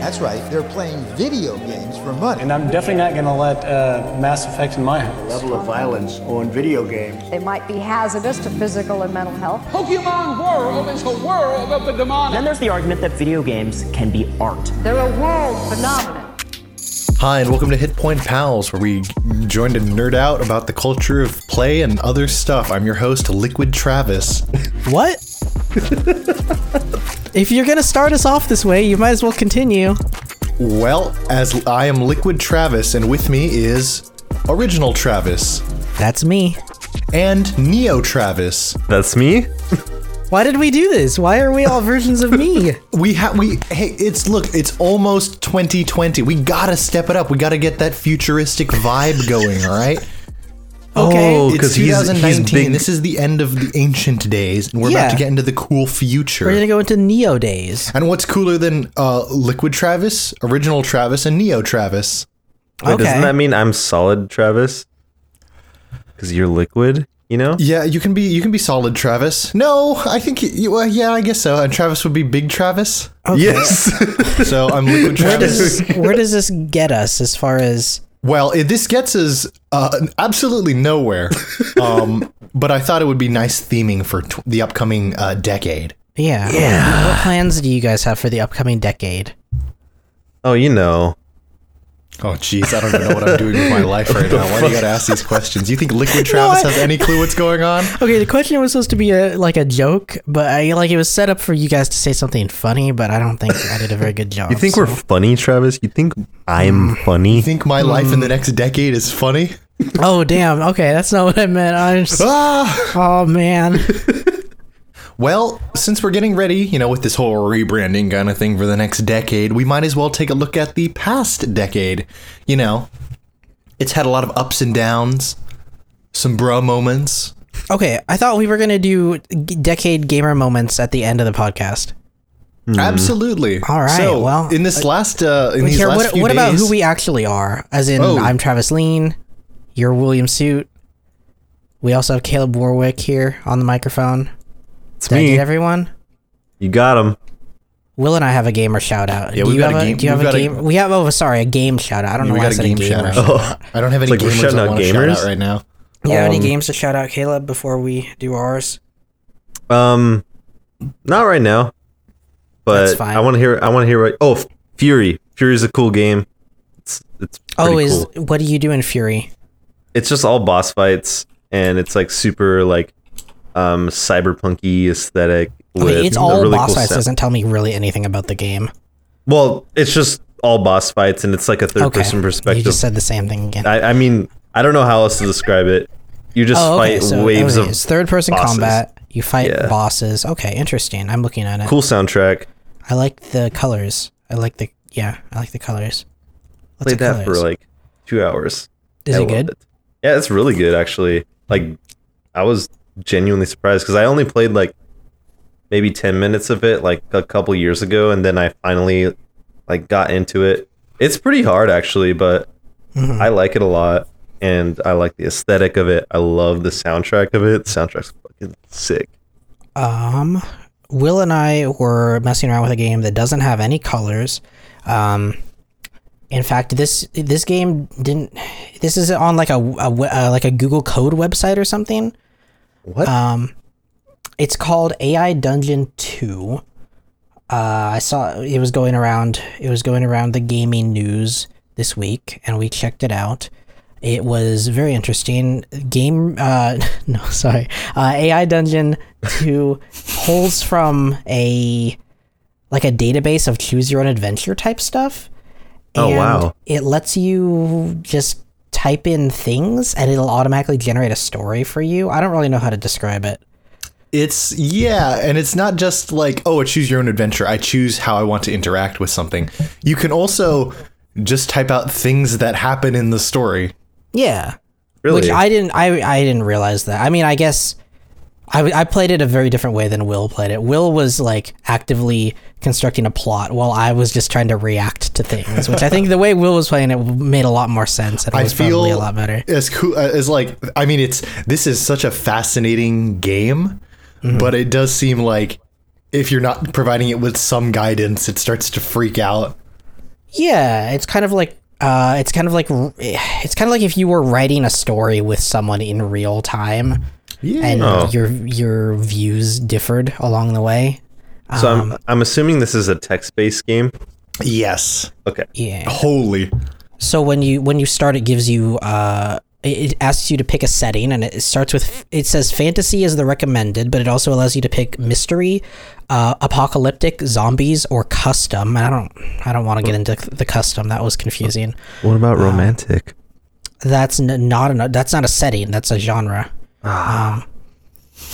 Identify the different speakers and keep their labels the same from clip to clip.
Speaker 1: That's right, they're playing video games for money.
Speaker 2: And I'm definitely not going to let uh, Mass Effect in my house.
Speaker 3: The level of violence on video games.
Speaker 4: They might be hazardous to physical and mental health.
Speaker 5: Pokemon World is a world of the demonic.
Speaker 6: Then there's the argument that video games can be art.
Speaker 4: They're a world phenomenon.
Speaker 7: Hi, and welcome to Hit Point Pals, where we join to nerd out about the culture of play and other stuff. I'm your host, Liquid Travis.
Speaker 8: What? if you're gonna start us off this way, you might as well continue.
Speaker 7: Well, as I am Liquid Travis, and with me is Original Travis
Speaker 8: That's me.
Speaker 7: and Neo Travis.
Speaker 9: That's me?
Speaker 8: Why did we do this? Why are we all versions of me?
Speaker 7: We have we hey, it's look, it's almost 2020. We gotta step it up. We gotta get that futuristic vibe going. All right.
Speaker 8: Okay.
Speaker 9: Oh,
Speaker 7: It's
Speaker 9: because he's,
Speaker 7: 2019.
Speaker 9: he's big.
Speaker 7: This is the end of the ancient days, and we're
Speaker 8: Yeah.
Speaker 7: about to get into the cool future.
Speaker 8: We're gonna go into Neo days.
Speaker 7: And what's cooler than uh, Liquid Travis, Original Travis, and Neo Travis?
Speaker 9: Wait,
Speaker 8: okay.
Speaker 9: Doesn't that mean I'm solid, Travis? Because you're liquid, you know?
Speaker 7: Yeah, you can be you can be solid Travis. No, I think you, well, yeah, I guess so. And Travis would be Big Travis.
Speaker 9: Yes.
Speaker 7: So I'm Liquid
Speaker 8: where does where does this get us as far as
Speaker 7: Well, it, this gets us uh, absolutely nowhere. Um, but I thought it would be nice theming for t- the upcoming uh, decade.
Speaker 8: yeah?
Speaker 9: Yeah.
Speaker 8: What plans do you guys have for the upcoming decade?
Speaker 9: oh, you know.
Speaker 7: Oh, jeez, I don't even know what I'm doing with my life right now. Why do you gotta ask these questions? You think Liquid Travis
Speaker 8: I-
Speaker 7: has any clue what's going on?
Speaker 8: Okay, the question was supposed to be a like a joke, but I like it was set up for you guys to say something funny, but I don't think I did a very good job.
Speaker 9: You think
Speaker 8: so-
Speaker 9: we're funny, Travis? You think I'm funny?
Speaker 7: You think my life in the next decade is funny?
Speaker 8: Oh damn! Okay, that's not what I meant. I'm just,
Speaker 7: Ah!
Speaker 8: oh man.
Speaker 7: Well, since we're getting ready, you know, with this whole rebranding kind of thing for the next decade, we might as well take a look at the past decade. You know, it's had a lot of ups and downs, some bro moments.
Speaker 8: Okay, I thought we were gonna do decade gamer moments at the end of the podcast.
Speaker 7: Absolutely.
Speaker 8: All right,
Speaker 7: So,
Speaker 8: well,
Speaker 7: in this last, uh, in these
Speaker 8: Here,
Speaker 7: last
Speaker 8: what,
Speaker 7: few
Speaker 8: what about who we actually are? As in,
Speaker 7: Oh.
Speaker 8: I'm Travis Lean. You're William Suit. We also have Caleb Warwick here on the microphone.
Speaker 9: It's
Speaker 8: Did I
Speaker 9: me.
Speaker 8: get everyone?
Speaker 9: You got him.
Speaker 8: Will and I have a gamer shout out.
Speaker 7: Yeah,
Speaker 8: do
Speaker 7: we've
Speaker 8: you
Speaker 7: got
Speaker 8: have
Speaker 7: a
Speaker 8: a,
Speaker 7: game-
Speaker 8: do you have
Speaker 7: we've
Speaker 8: a
Speaker 7: got a-
Speaker 8: we have oh sorry, a game shout out. I don't
Speaker 7: Yeah,
Speaker 8: know
Speaker 7: we
Speaker 8: why I
Speaker 7: got a
Speaker 8: said
Speaker 7: game
Speaker 8: a
Speaker 7: shout
Speaker 8: gamer.
Speaker 7: out.
Speaker 9: Oh,
Speaker 7: I don't have any
Speaker 9: It's like we're
Speaker 7: gamers
Speaker 9: shouting out
Speaker 7: want to shout
Speaker 9: gamers?
Speaker 7: out right now.
Speaker 8: You have any
Speaker 9: Um,
Speaker 8: games to shout out, Caleb, before we do ours?
Speaker 9: Um, not right now. But
Speaker 8: That's fine.
Speaker 9: I want to hear. I want to hear. What, oh, Furi. Furi is a cool game. It's it's
Speaker 8: Oh, is
Speaker 9: cool.
Speaker 8: what do you do in Furi?
Speaker 9: It's just all boss fights, and it's like super like um cyberpunky aesthetic.
Speaker 8: Okay, it's all
Speaker 9: really
Speaker 8: boss
Speaker 9: cool
Speaker 8: fights.
Speaker 9: sound.
Speaker 8: Doesn't tell me really anything about the game.
Speaker 9: Well, it's just all boss fights, and it's like a third
Speaker 8: Okay,
Speaker 9: person
Speaker 8: you
Speaker 9: perspective.
Speaker 8: just said the same thing again.
Speaker 9: I, I mean, I don't know how else to describe it. You just
Speaker 8: oh, okay.
Speaker 9: fight
Speaker 8: So
Speaker 9: waves
Speaker 8: okay,
Speaker 9: of
Speaker 8: it's third person
Speaker 9: bosses.
Speaker 8: combat. You fight
Speaker 9: Yeah.
Speaker 8: bosses. Okay, interesting. I'm looking at it.
Speaker 9: cool soundtrack.
Speaker 8: I like the colors. I like the yeah. I like the colors. What's
Speaker 9: Played that for like two hours.
Speaker 8: Is
Speaker 9: I
Speaker 8: it good?
Speaker 9: Yeah, it's really good actually. Like, I was genuinely surprised because I only played like maybe ten minutes of it like a couple years ago, and then I finally like got into it. It's pretty hard actually, but
Speaker 8: Mm-hmm.
Speaker 9: I like it a lot, and I like the aesthetic of it. I love the soundtrack of it. The soundtrack's fucking sick.
Speaker 8: Um, Will and I were messing around with a game that doesn't have any colors. Um, in fact, this this game didn't. This is on like a, a we- uh, like a Google Code website or something.
Speaker 9: What?
Speaker 8: Um, it's called AI Dungeon Two. Uh, I saw it was going around. It was going around the gaming news this week, and we checked it out. It was very interesting. Game, uh, no, sorry. Uh, AI Dungeon Two pulls from a like a database of choose your own adventure type stuff.
Speaker 9: Oh, wow.
Speaker 8: It lets you just type in things, and it'll automatically generate a story for you. I don't really know how to describe it.
Speaker 7: It's yeah, and it's not just like oh, choose your own adventure. I choose how I want to interact with something. You can also just type out things that happen in the story.
Speaker 8: Yeah.
Speaker 9: Really?
Speaker 8: Which I didn't I I didn't realize that. I mean, I guess I, I played it a very different way than Will played it. Will was like actively constructing a plot while I was just trying to react to things, which I think the way Will was playing it made a lot more sense and it
Speaker 7: I
Speaker 8: was
Speaker 7: feel
Speaker 8: probably a lot better.
Speaker 7: as cool as like I mean it's this is such a fascinating game,
Speaker 8: Mm-hmm.
Speaker 7: but it does seem like if you're not providing it with some guidance, it starts to freak out.
Speaker 8: Yeah, it's kind of like uh, it's kind of like it's kind of like if you were writing a story with someone in real time,
Speaker 7: Yeah.
Speaker 8: and
Speaker 9: Oh.
Speaker 8: your your views differed along the way.
Speaker 9: So
Speaker 8: Um,
Speaker 9: I'm I'm assuming this is a text based game.
Speaker 7: yes.
Speaker 9: Okay.
Speaker 8: Yeah.
Speaker 7: Holy.
Speaker 8: So when you when you start, it gives you uh, it it asks you to pick a setting, and it starts with it says fantasy is the recommended, but it also allows you to pick mystery, uh, apocalyptic, zombies, or custom. And I don't I don't want to get into the custom. That was confusing.
Speaker 9: What about romantic?
Speaker 8: That's n- not an, that's not a setting. That's a genre. Um,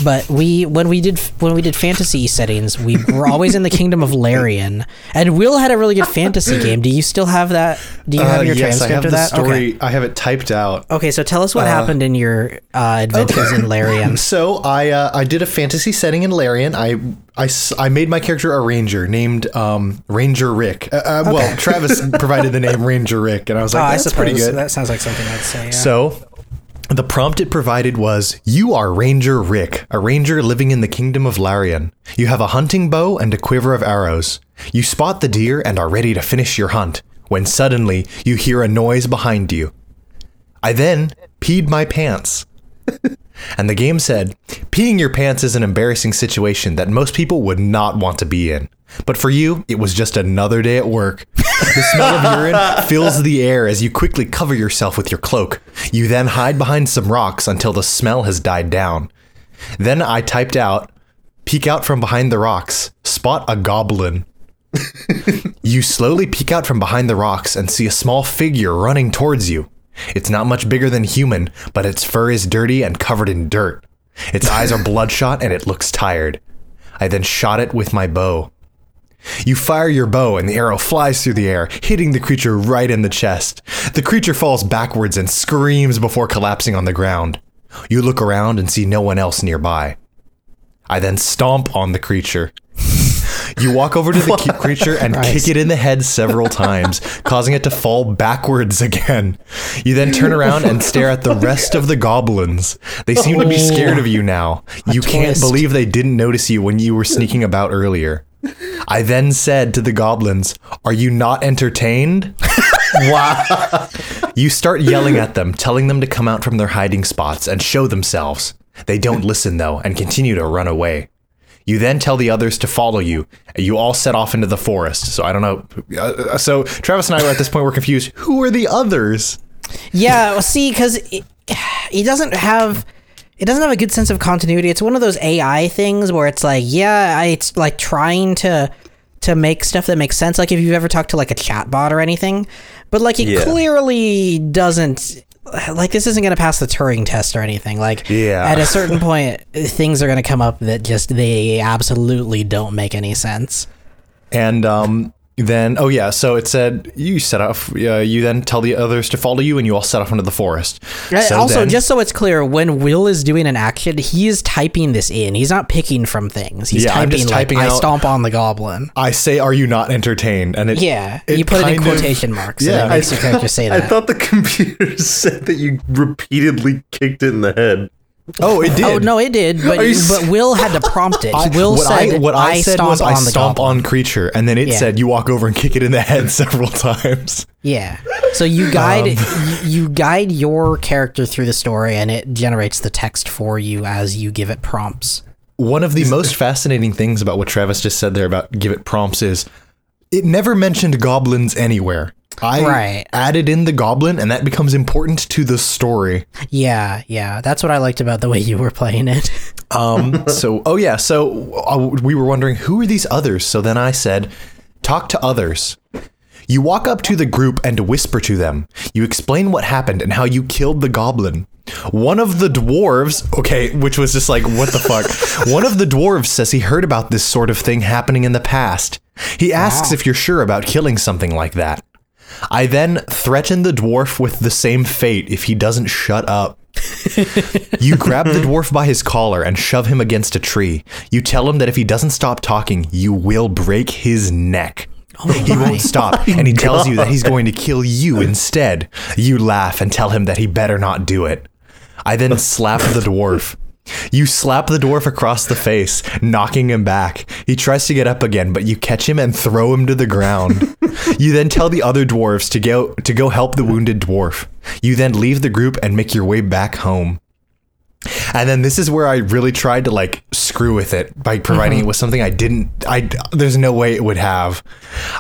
Speaker 8: but we when we did when we did fantasy settings, we were always in the kingdom of Larion, and Will had a really good fantasy game. Do you still have that? Do you have
Speaker 7: Uh,
Speaker 8: your
Speaker 7: yes, I have
Speaker 8: of
Speaker 7: the
Speaker 8: that?
Speaker 7: story.
Speaker 8: Okay.
Speaker 7: I have it typed out.
Speaker 8: Okay, so tell us what happened in your uh, adventures in Larion.
Speaker 7: So I uh, I did a fantasy setting in Larion. I, I, I made my character a ranger named um, Ranger Rick. Uh, uh, Well, Travis provided the name Ranger Rick, and I was
Speaker 8: Oh,
Speaker 7: like,
Speaker 8: I
Speaker 7: that's
Speaker 8: suppose
Speaker 7: pretty good.
Speaker 8: that sounds like something I'd say. Yeah.
Speaker 7: So, the prompt it provided was You are Ranger Rick, a ranger living in the kingdom of Larion. You have a hunting bow and a quiver of arrows. You spot the deer and are ready to finish your hunt, when suddenly you hear a noise behind you. I then peed my pants. and the game said, Peeing your pants is an embarrassing situation that most people would not want to be in. But for you, it was just another day at work. The smell of urine fills the air as you quickly cover yourself with your cloak. You then hide behind some rocks until the smell has died down. Then I typed out, peek out from behind the rocks, spot a goblin. you slowly peek out from behind the rocks and see a small figure running towards you. It's not much bigger than human, but its fur is dirty and covered in dirt. Its eyes are bloodshot and it looks tired. I then shot it with my bow. You fire your bow and the arrow flies through the air, hitting the creature right in the chest. The creature falls backwards and screams before collapsing on the ground. You look around and see no one else nearby. I then stomp on the creature. You walk over to the cute creature and kick it in the head several times, causing it to fall backwards again. You then turn around and stare at the rest of the goblins. They seem to be scared of you now. You can't believe they didn't notice you when you were sneaking about earlier. I then said to the goblins, Are you not entertained? wow. You start yelling at them, telling them to come out from their hiding spots and show themselves. They don't listen, though, and continue to run away. You then tell the others to follow you. You all set off into the forest. So I don't know. Uh, so Travis and I were at this point, we're confused. Who are the others?
Speaker 8: Yeah, well, see, because it, it doesn't have it doesn't have a good sense of continuity. It's one of those AI things where it's like, yeah, I- it's like trying to to make stuff that makes sense. Like if you've ever talked to like a chatbot or anything, but like it
Speaker 9: Yeah.
Speaker 8: clearly doesn't. Like this isn't going to pass the Turing test or anything. Like
Speaker 7: Yeah.
Speaker 8: at a certain point, things are going to come up that just they absolutely don't make any sense.
Speaker 7: And um, then, oh yeah, so it said you set off. Uh, you then tell the others to follow you, and you all set off into the forest.
Speaker 8: Uh,
Speaker 7: So
Speaker 8: also,
Speaker 7: then-
Speaker 8: just so it's clear, when Will is doing an action, he is typing this in. He's not picking from things. He's
Speaker 7: Yeah, I'm
Speaker 8: typing
Speaker 7: just
Speaker 8: like,
Speaker 7: typing
Speaker 8: I
Speaker 7: out-
Speaker 8: stomp on the goblin.
Speaker 7: I say, "Are you not entertained?" And it
Speaker 8: Yeah,
Speaker 7: it
Speaker 8: you put it in
Speaker 7: kind of-
Speaker 8: quotation marks.
Speaker 7: Yeah,
Speaker 8: and it makes your character say
Speaker 9: I thought the computer said that you repeatedly kicked it in the head.
Speaker 7: Oh, it oh, did.
Speaker 8: Oh no, it did, but but Will had to prompt it.
Speaker 7: I-
Speaker 8: Will
Speaker 7: what
Speaker 8: said,
Speaker 7: I, what I, said was I stomp on creature, and then it
Speaker 8: Yeah.
Speaker 7: said you walk over and kick it in the head several times.
Speaker 8: Yeah. So you guide um, you, you guide your character through the story, and it generates the text for you as you give it prompts.
Speaker 7: One of the most fascinating things about what Travis just said there about give it prompts is it never mentioned goblins anywhere. I
Speaker 8: Right.
Speaker 7: added in the goblin, and that becomes important to the story.
Speaker 8: Yeah, yeah, that's what I liked about the way you were playing it.
Speaker 7: Um, so, oh yeah, so uh, we were wondering who are these others. So then I said, talk to others. You walk up to the group and whisper to them. You explain what happened and how you killed the goblin. One of the dwarves, okay, which was just like, what the fuck? One of the dwarves says he heard about this sort of thing happening in the past. He asks if you're sure about killing something like that. I then threaten the dwarf with the same fate if he doesn't shut up. You grab the dwarf by his collar and shove him against a tree. You tell him that if he doesn't stop talking, you will break his neck. Oh he won't stop, and he tells you that he's going to kill you instead. You laugh and tell him that he better not do it. I then slap the dwarf. You slap the dwarf across the face, knocking him back. He tries to get up again, but you catch him and throw him to the ground. you then tell the other dwarves to go to go help the wounded dwarf. You then leave the group and make your way back home. And then this is where I really tried to like screw with it by providing it mm-hmm. with something I didn't I there's no way it would have.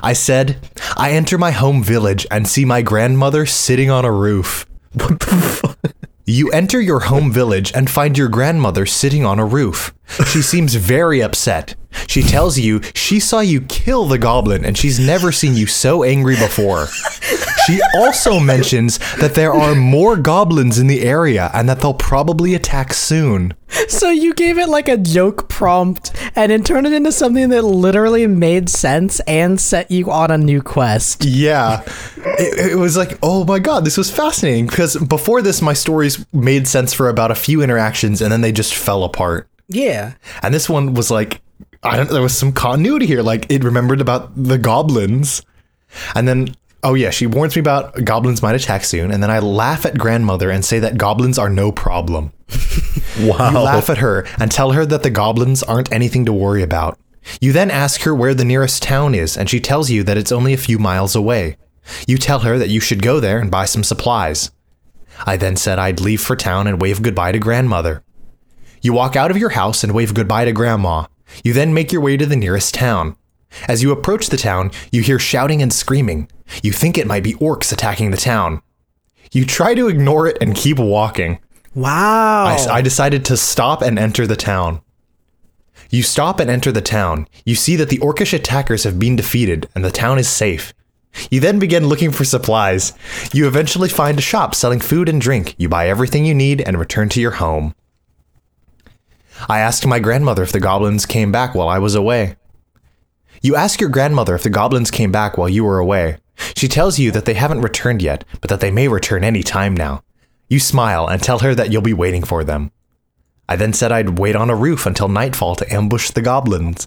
Speaker 7: I said, "I enter my home village and see my grandmother sitting on a roof." What the fuck? You enter your home village and find your grandmother sitting on a roof. She seems very upset. She tells you she saw you kill the goblin and she's never seen you so angry before. She also mentions that there are more goblins in the area and that they'll probably attack soon.
Speaker 8: So you gave it like a joke prompt and then turned it into something that literally made sense and set you on a new quest.
Speaker 7: Yeah. It, it was like, oh my god, this was fascinating because before this, my stories made sense for about a few interactions and then they just fell apart.
Speaker 8: Yeah.
Speaker 7: And this one was like, I don't. There was some continuity here. Like it remembered about the goblins, and then oh yeah, she warns me about goblins might attack soon, and then I laugh at grandmother and say that goblins are no problem.
Speaker 9: Wow.
Speaker 7: You laugh at her and tell her that the goblins aren't anything to worry about. You then ask her where the nearest town is, and she tells you that it's only a few miles away. You tell her that you should go there and buy some supplies. I then said I'd leave for town and wave goodbye to grandmother. You walk out of your house and wave goodbye to grandma. You then make your way to the nearest town. As you approach the town, you hear shouting and screaming. You think it might be orcs attacking the town. You try to ignore it and keep walking.
Speaker 8: Wow.
Speaker 7: I, I decided to stop and enter the town. You stop and enter the town. You see that the orcish attackers have been defeated and the town is safe. You then begin looking for supplies. You eventually find a shop selling food and drink. You buy everything you need and return to your home. I asked my grandmother if the goblins came back while I was away. You ask your grandmother if the goblins came back while you were away. She tells you that they haven't returned yet, but that they may return any time now. You smile and tell her that you'll be waiting for them. I then said I'd wait on a roof until nightfall to ambush the goblins.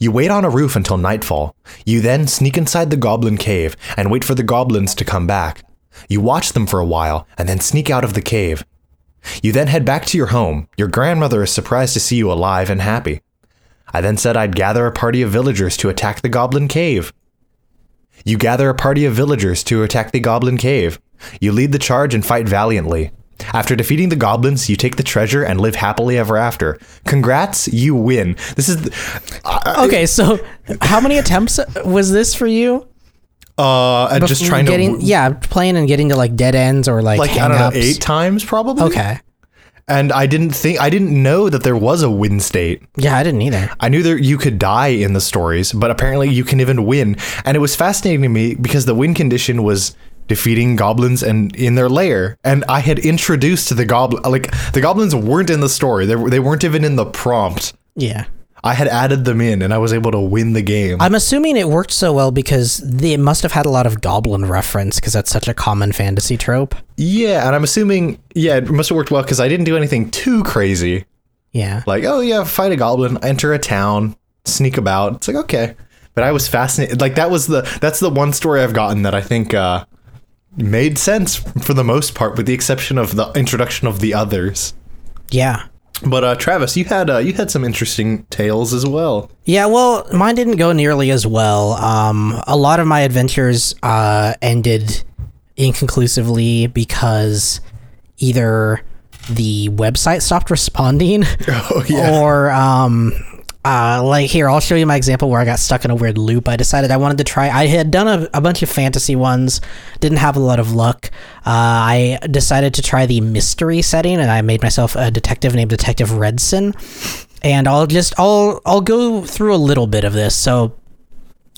Speaker 7: You wait on a roof until nightfall. You then sneak inside the goblin cave and wait for the goblins to come back. You watch them for a while and then sneak out of the cave. You then head back to your home. Your grandmother is surprised to see you alive and happy. I then said I'd gather a party of villagers to attack the goblin cave. You gather a party of villagers to attack the goblin cave. You lead the charge and fight valiantly. After defeating the goblins, you take the treasure and live happily ever after. Congrats, you win. This is the,
Speaker 8: okay, so how many attempts was this for you?
Speaker 7: uh and just
Speaker 8: Bef-
Speaker 7: trying
Speaker 8: getting,
Speaker 7: to
Speaker 8: yeah, playing and getting to like dead ends or like
Speaker 7: like I don't know eight times probably.
Speaker 8: Okay.
Speaker 7: And I didn't think I didn't know that there was a win state.
Speaker 8: Yeah, I didn't either.
Speaker 7: I knew that you could die in the stories, but apparently you can even win. And it was fascinating to me because the win condition was defeating goblins and in their lair. And I had introduced the goblin like the goblins weren't in the story. They, they weren't even in the prompt.
Speaker 8: Yeah.
Speaker 7: I had added them in and I was able to win the game.
Speaker 8: I'm assuming it worked so well because they must have had a lot of goblin reference because that's such a common fantasy trope.
Speaker 7: yeah, and I'm assuming yeah, it must have worked well because I didn't do anything too crazy.
Speaker 8: Yeah.
Speaker 7: Like, oh yeah, fight a goblin, enter a town, sneak about. It's like okay. But I was fascinated. Like that was the that's the one story I've gotten that I think uh made sense for the most part with the exception of the introduction of the others.
Speaker 8: Yeah.
Speaker 7: But uh Travis, you had uh you had some interesting tales as well.
Speaker 8: Yeah, well, mine didn't go nearly as well. Um, a lot of my adventures uh, ended inconclusively because either the website stopped responding
Speaker 7: Oh yeah.
Speaker 8: or um uh like here i'll show you my example where i got stuck in a weird loop. I decided i wanted to try i had done a, a bunch of fantasy ones didn't have a lot of luck. Uh, i decided to try the mystery setting and i made myself a detective named detective redson. And i'll just i'll i'll go through a little bit of this. So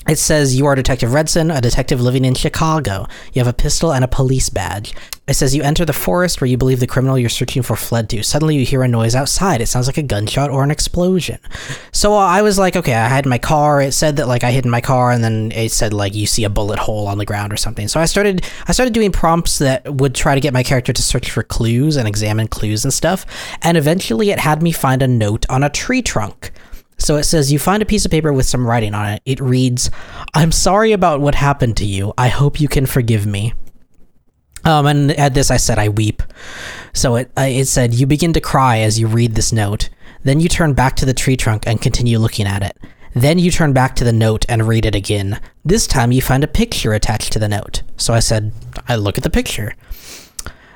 Speaker 8: it says you are Detective Redson, a detective living in Chicago. You have a pistol and a police badge. It says you enter the forest where you believe the criminal you're searching for fled to. Suddenly you hear a noise outside. It sounds like a gunshot or an explosion. So uh, I was like, okay, I had my car. It said that like I hid in my car, and then it said like you see a bullet hole on the ground or something. So I started I started doing prompts that would try to get my character to search for clues and examine clues and stuff. And eventually it had me find a note on a tree trunk. So it says, You find a piece of paper with some writing on it. It reads, I'm sorry about what happened to you. I hope you can forgive me. Um, and at this, I said, I weep. So it, uh, it said, You begin to cry as you read this note. Then you turn back to the tree trunk and continue looking at it. Then you turn back to the note and read it again. This time you find a picture attached to the note. So I said, I look at the picture.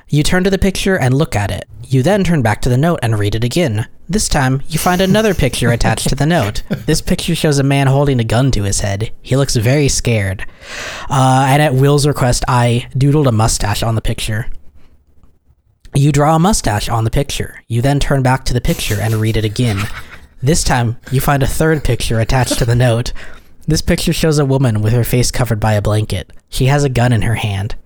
Speaker 8: You turn to the picture and look at it. You then turn back to the note and read it again. This time, you find another picture attached to the note. This picture shows a man holding a gun to his head. He looks very scared. Uh, and at Will's request, I doodled a mustache on the picture. You draw a mustache on the picture. You then turn back to the picture and read it again. This time, you find a third picture attached to the note. This picture shows a woman with her face covered by a blanket. She has a gun in her hand.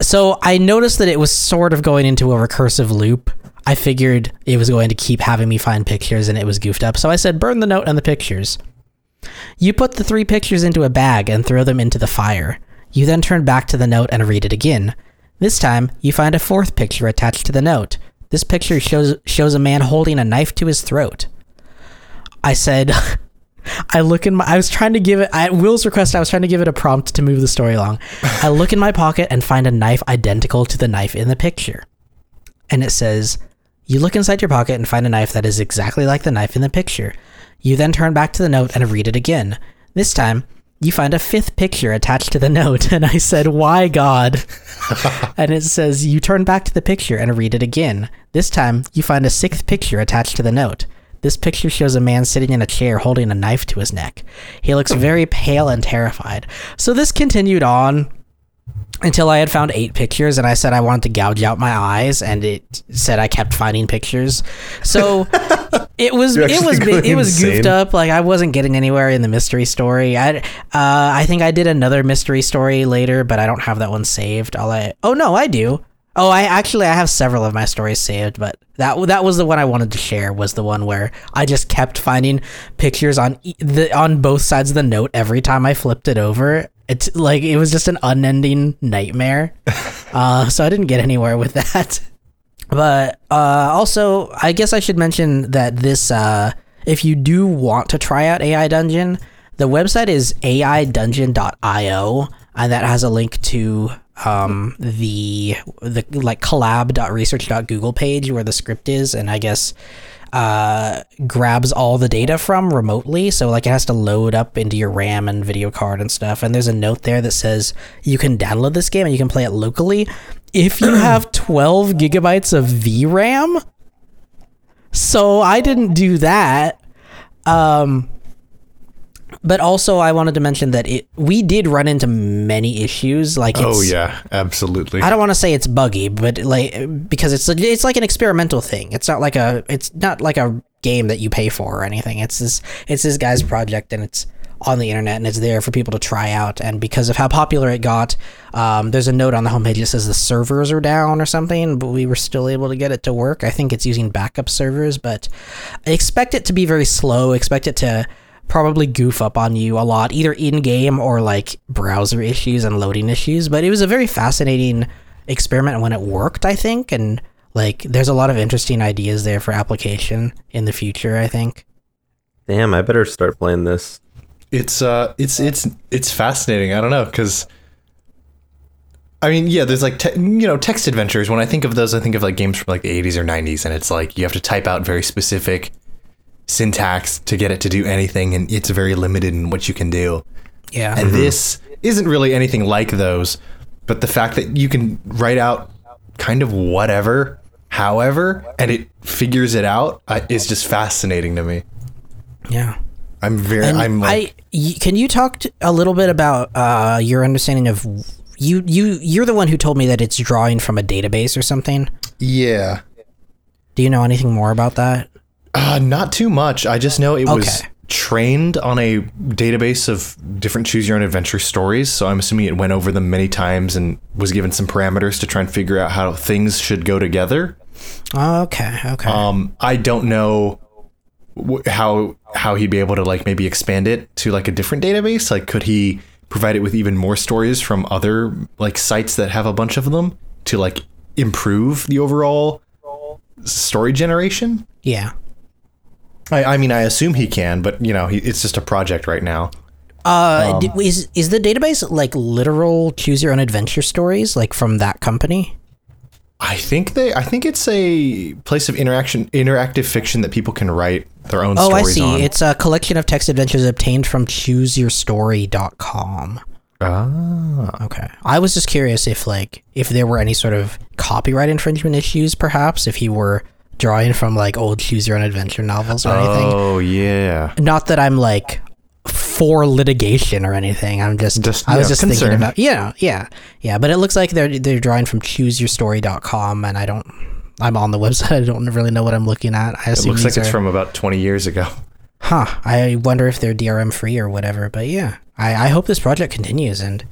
Speaker 8: So I noticed that it was sort of going into a recursive loop. I figured it was going to keep having me find pictures and it was goofed up. So I said, burn the note and the pictures. You put the three pictures into a bag and throw them into the fire. You then turn back to the note and read it again. This time, you find a fourth picture attached to the note. This picture shows shows a man holding a knife to his throat. I said, I look in my. I was trying to give it at Will's request. I was trying to give it a prompt to move the story along. I look in my pocket and find a knife identical to the knife in the picture, and it says, "You look inside your pocket and find a knife that is exactly like the knife in the picture. You then turn back to the note and read it again. This time, you find a fifth picture attached to the note." And I said, "Why, God?" and it says, "You turn back to the picture and read it again. This time, you find a sixth picture attached to the note." This picture shows a man sitting in a chair holding a knife to his neck. He looks very pale and terrified. So this continued on until I had found eight pictures, and I said I wanted to gouge out my eyes, and it said I kept finding pictures. So it was it was it was
Speaker 9: going
Speaker 8: goofed up. Like I wasn't getting anywhere in the mystery story. I uh, I think I did another mystery story later, but I don't have that one saved. All I oh no, I do. Oh, I actually I have several of my stories saved, but that that was the one I wanted to share. Was the one where I just kept finding pictures on e- the on both sides of the note every time I flipped it over. It's like it was just an unending nightmare. uh, so I didn't get anywhere with that. But uh, also, I guess I should mention that this, uh, if you do want to try out AI Dungeon, the website is aidungeon.io, and that has a link to um, the the like colab.research.google page where the script is, and I guess uh, grabs all the data from remotely. So like it has to load up into your RAM and video card and stuff. And there's a note there that says you can download this game and you can play it locally if you have 12 gigabytes of VRAM. So I didn't do that. Um, but also I wanted to mention that it we did run into many issues. Like it's,
Speaker 7: Oh yeah, absolutely.
Speaker 8: I don't want to say it's buggy, but like because it's it's like an experimental thing. It's not like a it's not like a game that you pay for or anything. It's this it's this guy's project and it's on the internet and it's there for people to try out. And because of how popular it got, um, there's a note on the homepage that says the servers are down or something, but we were still able to get it to work. I think it's using backup servers, but I expect it to be very slow. Expect it to probably goof up on you a lot, either in game or like browser issues and loading issues. But it was a very fascinating experiment when it worked, I think. And like, there's a lot of interesting ideas there for application in the future, I think.
Speaker 9: Damn, I better start playing this.
Speaker 7: It's uh, it's it's it's fascinating. I don't know because. I mean, yeah, there's like te- you know text adventures. When I think of those, I think of like games from like the 80s or 90s, and it's like you have to type out very specific syntax to get it to do anything, and it's very limited in what you can do.
Speaker 8: Yeah.
Speaker 7: And this isn't really anything like those, but the fact that you can write out kind of whatever, however, and it figures it out uh, is just fascinating to me.
Speaker 8: yeah.
Speaker 7: I'm very,
Speaker 8: And
Speaker 7: I'm like,
Speaker 8: I y- can you talk a little bit about uh, your understanding of you you you're the one who told me that it's drawing from a database or something.
Speaker 7: yeah.
Speaker 8: Do you know anything more about that?
Speaker 7: Uh, not too much. I just know it was trained on a database of different choose your own adventure stories. So I'm assuming it went over them many times and was given some parameters to try and figure out how things should go together.
Speaker 8: Okay, okay.
Speaker 7: Um, I don't know wh- how how he'd be able to like maybe expand it to like a different database. Like, could he provide it with even more stories from other like sites that have a bunch of them to like improve the overall story generation?
Speaker 8: yeah.
Speaker 7: I, I mean, I assume he can, but you know, he, it's just a project right now.
Speaker 8: Uh, d- is is the database like literal choose your own adventure stories, like from that company?
Speaker 7: I think they. I think it's a place of interaction, interactive fiction that people can write their own
Speaker 8: Oh, I see.
Speaker 7: on.
Speaker 8: It's a collection of text adventures obtained from chooseyourstory.com.
Speaker 7: ah,
Speaker 8: Okay. I was just curious if like if there were any sort of copyright infringement issues, perhaps if he were drawing from like old choose your own adventure novels or anything.
Speaker 7: oh yeah.
Speaker 8: Not that I'm like for litigation or anything. I'm just,
Speaker 7: Just,
Speaker 8: I was
Speaker 7: yeah,
Speaker 8: just
Speaker 7: concern.
Speaker 8: thinking about yeah, yeah, yeah. But it looks like they're they're drawing from chooseyourstory.com, and I don't. I'm on the website. I don't really know what I'm looking at. I
Speaker 7: It looks like it's
Speaker 8: are-
Speaker 7: from about 20 years ago.
Speaker 8: Huh. I wonder if they're DRM free or whatever. But yeah, I, I hope this project continues and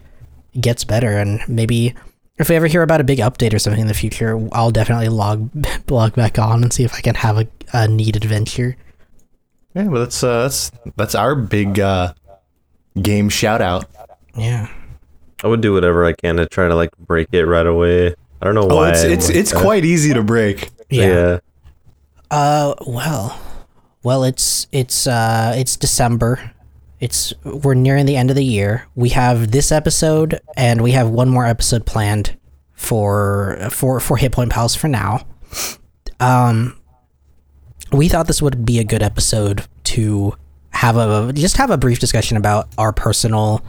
Speaker 8: gets better. And maybe if we ever hear about a big update or something in the future, I'll definitely log log back on and see if I can have a, a neat adventure.
Speaker 7: Yeah, well, that's uh, that's that's our big uh, game shout out.
Speaker 8: Yeah.
Speaker 9: I would do whatever I can to try to like break it right away. I don't know
Speaker 7: Oh,
Speaker 9: why.
Speaker 7: it's it's
Speaker 9: like
Speaker 7: it's
Speaker 9: that.
Speaker 7: quite easy to break.
Speaker 8: Yeah.
Speaker 9: yeah.
Speaker 8: Uh. Well. Well, it's it's uh it's December. It's we're nearing the end of the year. We have this episode, and we have one more episode planned for for for Hit Point Pals for now. Um, we thought this would be a good episode to have a just have a brief discussion about our personal.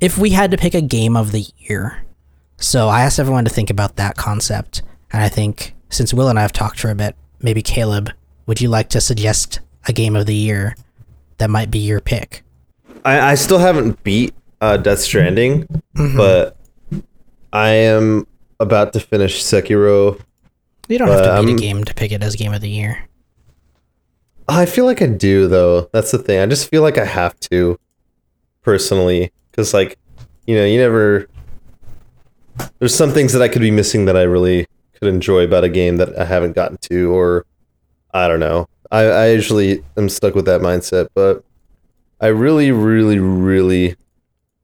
Speaker 8: If we had to pick a game of the year, so I asked everyone to think about that concept, and I think since Will and I have talked for a bit, maybe Caleb, would you like to suggest a game of the year that might be your pick?
Speaker 9: I, I still haven't beat uh, Death Stranding,
Speaker 8: Mm-hmm.
Speaker 9: but I am about to finish Sekiro.
Speaker 8: You don't have to beat
Speaker 9: Um,
Speaker 8: a game to pick it as game of the year.
Speaker 9: I feel like I do though. That's the thing. I just feel like I have to, personally, because like, you know, you never. There's some things that I could be missing that I really could enjoy about a game that I haven't gotten to, or I don't know. I, I usually am stuck with that mindset, but I really, really, really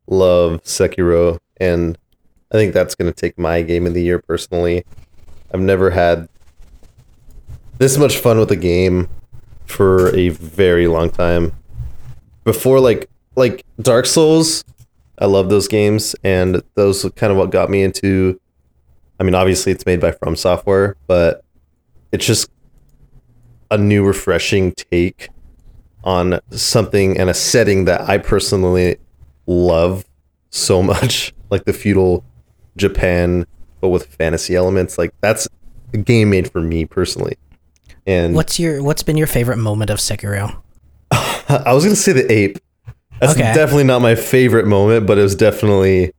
Speaker 9: love Sekiro, and I think that's going to take my game of the year personally. I've never had this much fun with a game for a very long time. Before like like Dark Souls, I love those games and those are kind of what got me into I mean obviously it's made by From Software, but it's just a new refreshing take on something and a setting that I personally love so much, like the feudal Japan but with fantasy elements. Like that's a game made for me personally. And
Speaker 8: What's your what's been your favorite moment of Sekiro?
Speaker 9: I was gonna say the ape. That's
Speaker 8: Okay.
Speaker 9: definitely not my favorite moment, but it was definitely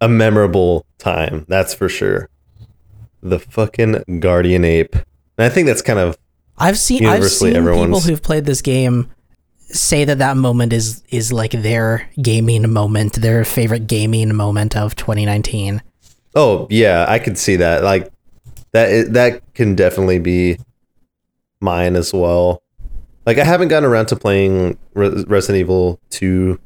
Speaker 9: a memorable time. That's for sure. The fucking guardian ape, and I think that's kind of
Speaker 8: I've seen I've
Speaker 9: Universally,
Speaker 8: seen people who've played this game say that that moment is is like their gaming moment, their favorite gaming moment of 2019.
Speaker 9: oh yeah, I could see that. Like that that can definitely be mine as well. Like I haven't gotten around to playing Re- Resident Evil Two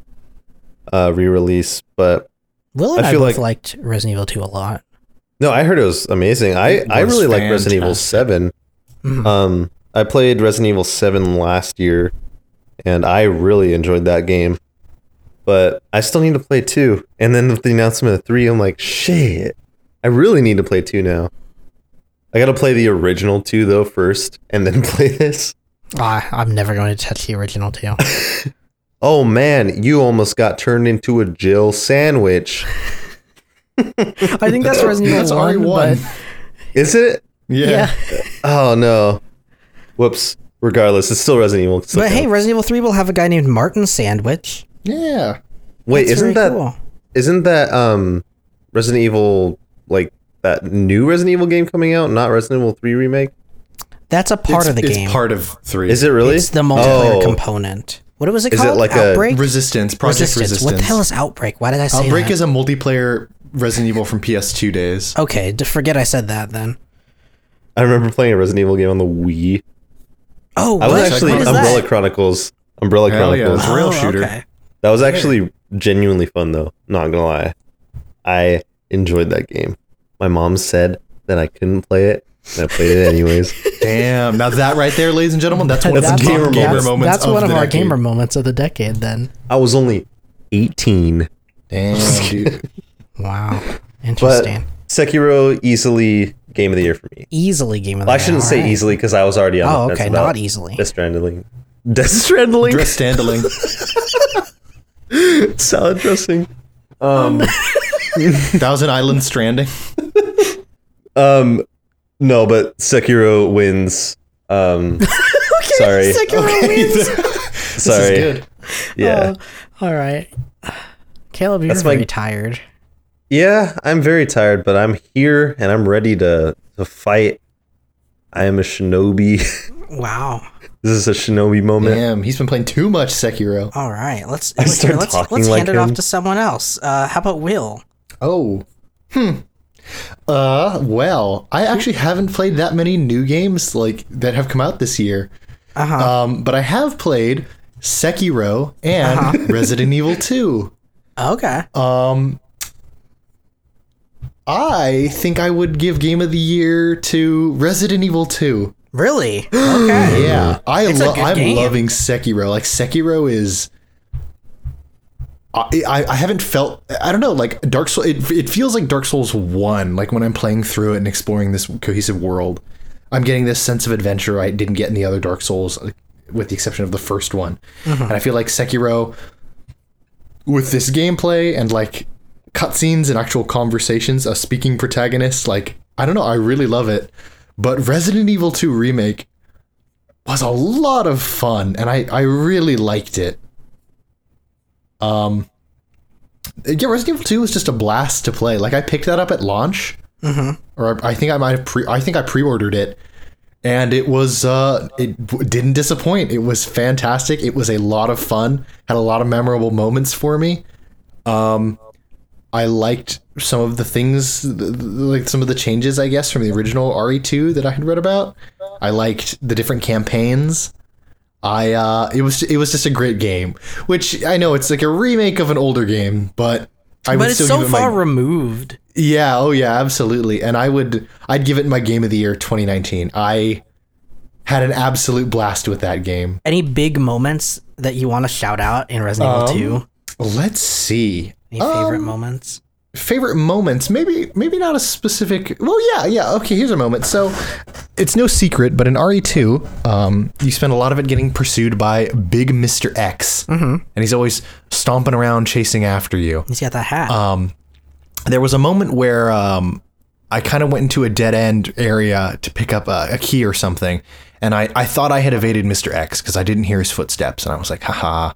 Speaker 9: uh, re-release, but
Speaker 8: Will and
Speaker 9: I
Speaker 8: I,
Speaker 9: feel
Speaker 8: both
Speaker 9: like-
Speaker 8: liked Resident Evil 2 a lot.
Speaker 9: No, I heard it was amazing. I,
Speaker 7: It
Speaker 9: I really like Resident Evil
Speaker 7: fantastic.
Speaker 9: 7.
Speaker 8: Mhm.
Speaker 9: Um, I played Resident Evil 7 last year, and I really enjoyed that game. But I still need to play 2. And then with the announcement of 3, I'm like, shit, I really need to play 2 now. I gotta play the original 2, though, first, and then play this.
Speaker 8: Ah, I'm never going to touch the original 2.
Speaker 9: Oh man, you almost got turned into a Jill sandwich.
Speaker 8: I think that's Resident Evil
Speaker 7: That's
Speaker 8: 1,
Speaker 7: RE1.
Speaker 8: but
Speaker 9: Is it?
Speaker 7: Yeah.
Speaker 8: yeah.
Speaker 9: Oh no. Whoops. Regardless, it's still Resident Evil. Still
Speaker 8: But hey. Resident Evil 3 will have a guy named Martin Sandwich.
Speaker 7: Yeah.
Speaker 9: Wait,
Speaker 8: That's
Speaker 9: isn't
Speaker 8: very
Speaker 9: that
Speaker 8: cool.
Speaker 9: not that um Resident Evil like that new Resident Evil game coming out, not Resident Evil 3 remake?
Speaker 8: That's a part
Speaker 7: it's,
Speaker 8: of the
Speaker 7: it's
Speaker 8: game.
Speaker 7: part of three.
Speaker 9: Is it really?
Speaker 8: It's the multiplayer
Speaker 9: Oh.
Speaker 8: component. What was it
Speaker 9: Is it
Speaker 8: called?
Speaker 9: like a
Speaker 8: Outbreak?
Speaker 7: Resistance? Project
Speaker 8: Resistance.
Speaker 7: Resistance.
Speaker 8: What the hell is Outbreak? Why did I say
Speaker 7: Outbreak
Speaker 8: that?
Speaker 7: is a multiplayer Resident Evil from PS2 days.
Speaker 8: okay, forget I said that then.
Speaker 9: I remember playing a Resident Evil game on the Wii.
Speaker 8: Oh,
Speaker 9: I was
Speaker 8: what?
Speaker 9: actually
Speaker 8: What is
Speaker 9: Umbrella
Speaker 8: that?
Speaker 9: Chronicles. Umbrella
Speaker 7: Hell yeah,
Speaker 9: Chronicles.
Speaker 7: it's a rail
Speaker 8: Oh,
Speaker 7: shooter.
Speaker 8: okay.
Speaker 9: That was actually genuinely fun though, not gonna lie. I enjoyed that game. My mom said that I couldn't play it and I played it anyways.
Speaker 7: Damn. Now that right there, ladies and gentlemen, that's one of
Speaker 9: That's
Speaker 7: the gamer,
Speaker 9: gamer
Speaker 7: gamer
Speaker 8: that's,
Speaker 7: moments.
Speaker 8: that's one of,
Speaker 7: the
Speaker 8: our
Speaker 7: decade.
Speaker 8: gamer moments of the decade. Then,
Speaker 9: I was only 18.
Speaker 7: Damn, dude.
Speaker 8: wow,
Speaker 9: But
Speaker 8: interesting.
Speaker 9: Sekiro easily game of the year for me.
Speaker 8: easily game of the
Speaker 9: Well, I shouldn't say
Speaker 8: alright.
Speaker 9: easily because I was already on
Speaker 8: Oh,
Speaker 9: the fence
Speaker 8: okay, not easily.
Speaker 9: Death Stranding. Death Stranding.
Speaker 7: Dress standling.
Speaker 9: Salad dressing. Um,
Speaker 7: Thousand Island Stranding.
Speaker 9: um, no, but Sekiro wins. Um, sorry,
Speaker 8: Sekiro wins.
Speaker 9: sorry.
Speaker 7: good.
Speaker 9: Yeah,
Speaker 8: All right, Caleb, you're
Speaker 9: That's my-
Speaker 8: tired.
Speaker 9: Yeah. I'm very tired, but I'm here and I'm ready to to fight. I am a shinobi.
Speaker 8: Wow.
Speaker 9: this is a shinobi moment.
Speaker 7: Damn, he's been playing too much Sekiro.
Speaker 8: All right, let's
Speaker 9: I
Speaker 8: here,
Speaker 9: start
Speaker 8: let's,
Speaker 9: talking
Speaker 8: let's
Speaker 9: like
Speaker 8: hand it off to someone else. Uh, how about Will?
Speaker 7: Oh. Hmm. Uh, well, I actually haven't played that many new games like that have come out this year.
Speaker 8: Uh-huh.
Speaker 7: Um, but I have played Sekiro and
Speaker 8: Uh-huh.
Speaker 7: Resident Evil 2.
Speaker 8: Okay.
Speaker 7: Um, I think I would give Game of the Year to Resident Evil 2.
Speaker 8: really? Okay.
Speaker 7: Yeah, I lo- I'm
Speaker 8: game.
Speaker 7: loving Sekiro. Like Sekiro is. I, I, I haven't felt I don't know like Dark Souls it, it feels like Dark Souls 1 like when I'm playing through it and exploring this cohesive world I'm getting this sense of adventure I didn't get in the other Dark Souls with the exception of the first one
Speaker 8: Mm-hmm.
Speaker 7: and I feel like Sekiro with this gameplay and like cutscenes and actual conversations a speaking protagonist like I don't know I really love it but Resident Evil 2 remake was a lot of fun and I, I really liked it. Um yeah, Resident Evil 2 was just a blast to play. Like I picked that up at launch. Mm-hmm. Or I, I think I might have pre I think I pre-ordered it. And it was uh it w- didn't disappoint. It was fantastic. It was a lot of fun. Had a lot of memorable moments for me. Um I liked some of the things, th- th- like some of the changes, I guess, from the original RE2 that I had read about. I liked the different campaigns. I uh, it was it was just a great game, which I know it's like a remake of an older game, but I
Speaker 8: But
Speaker 7: would
Speaker 8: it's
Speaker 7: still
Speaker 8: so
Speaker 7: give it
Speaker 8: far
Speaker 7: my
Speaker 8: removed.
Speaker 7: yeah, oh yeah, absolutely, and I would I'd give it my game of the year 2019. I had an absolute blast with that game.
Speaker 8: Any big moments that you want to shout out in Resident
Speaker 7: Um,
Speaker 8: Evil 2?
Speaker 7: Let's see.
Speaker 8: Any favorite moments?
Speaker 7: favorite moments maybe maybe not a specific well yeah yeah okay here's a moment so it's no secret but in re2 um, you spend a lot of it getting pursued by big mr x mm-hmm. and he's always stomping around chasing after you
Speaker 8: He's got that hat.
Speaker 7: um, there was a moment where um, I kind of went into a dead end area to pick up a, a key or something, and I, I thought I had evaded Mr. X because I didn't hear his footsteps, and I was like, haha,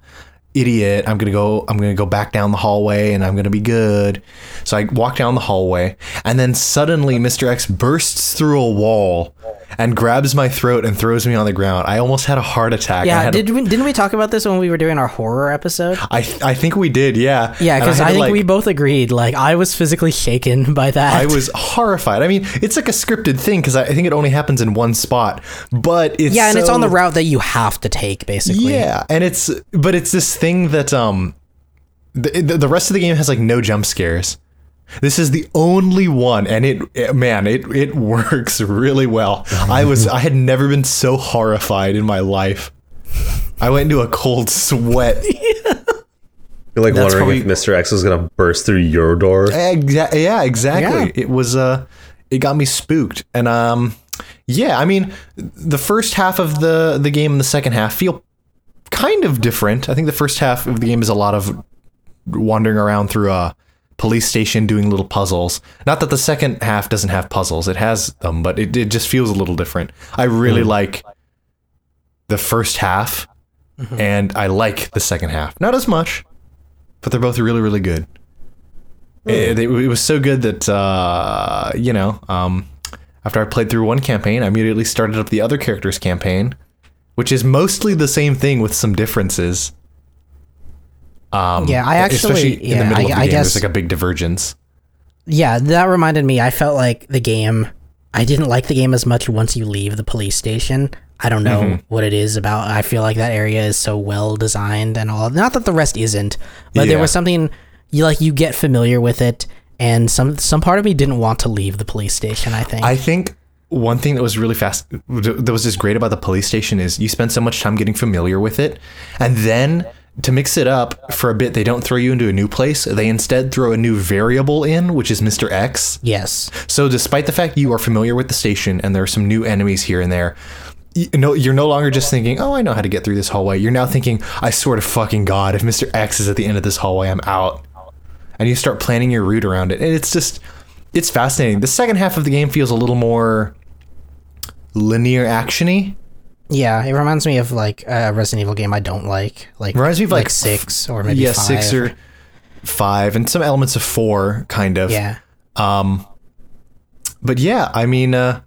Speaker 7: idiot! I'm gonna go. I'm gonna go back down the hallway, and I'm gonna be good. So I walk down the hallway, and then suddenly Mr. X bursts through a wall and grabs my throat and throws me on the ground. I almost had a heart attack.
Speaker 8: Yeah,
Speaker 7: had a-
Speaker 8: did we, didn't we talk about this when we were doing our horror episode?
Speaker 7: I I think we did, yeah.
Speaker 8: Yeah, because
Speaker 7: had
Speaker 8: I, think
Speaker 7: like-
Speaker 8: we both agreed. Like, I was physically shaken by that.
Speaker 7: I was horrified. I mean, it's like a scripted thing because I I think it only happens in one spot, but it's
Speaker 8: yeah, and it's on the route that you have to take, basically.
Speaker 7: Yeah, and it's but it's this thing that um, the the the rest of the game has like no jump scares. This is the only one, and it, it- man, it it works really well. I was I had never been so horrified in my life. I went into a cold sweat.
Speaker 9: You're like
Speaker 7: That's
Speaker 9: wondering if Mr. X was gonna burst through your door.
Speaker 7: Exa- yeah, exactly.
Speaker 8: Yeah.
Speaker 7: It was uh it got me spooked. And um yeah, I mean the first half of the the game and the second half feel kind of different. I think the first half of the game is a lot of wandering around through a police station doing little puzzles. Not that the second half doesn't have puzzles. It has them, but it, it just feels a little different. I really like the first half and I like the second half. Not as much, but they're both really really good. It, it, it was so good that uh, you know, um, after I played through one campaign, I immediately started up the other character's campaign, which is mostly the same thing with some differences. Um,
Speaker 8: Yeah, I actually-
Speaker 7: especially in the
Speaker 8: yeah,
Speaker 7: middle
Speaker 8: I-
Speaker 7: of the
Speaker 8: I
Speaker 7: game,
Speaker 8: guess-
Speaker 7: there's like a big divergence.
Speaker 8: Yeah, that reminded me. I felt like the game. I didn't like the game as much once you leave the police station. I don't know
Speaker 7: Mm-hmm.
Speaker 8: what it is about. I feel like that area is so well designed and all. Not that the rest isn't, but there was something you like. You get familiar with it, and some some part of me didn't want to leave the police station. I think.
Speaker 7: I think one thing that was really fast that was just great about the police station is you spend so much time getting familiar with it and then to mix it up for a bit they don't throw you into a new place. They instead throw a new variable in which is mr x.
Speaker 8: Yes.
Speaker 7: so despite the fact you are familiar with the station and there are some new enemies here and there you know you're no longer just thinking oh i know how to get through this hallway. You're now thinking i swear to fucking god if mr x is at the end of this hallway i'm out. And you start planning your route around it. And it's just it's fascinating. The second half of the game feels a little more linear actiony
Speaker 8: Yeah, it reminds me of like a Resident Evil game I don't like. Like
Speaker 7: reminds me of like,
Speaker 8: six or maybe
Speaker 7: yeah
Speaker 8: five.
Speaker 7: six or five and some elements of four kind of
Speaker 8: yeah. Um.
Speaker 7: But yeah, I mean, uh,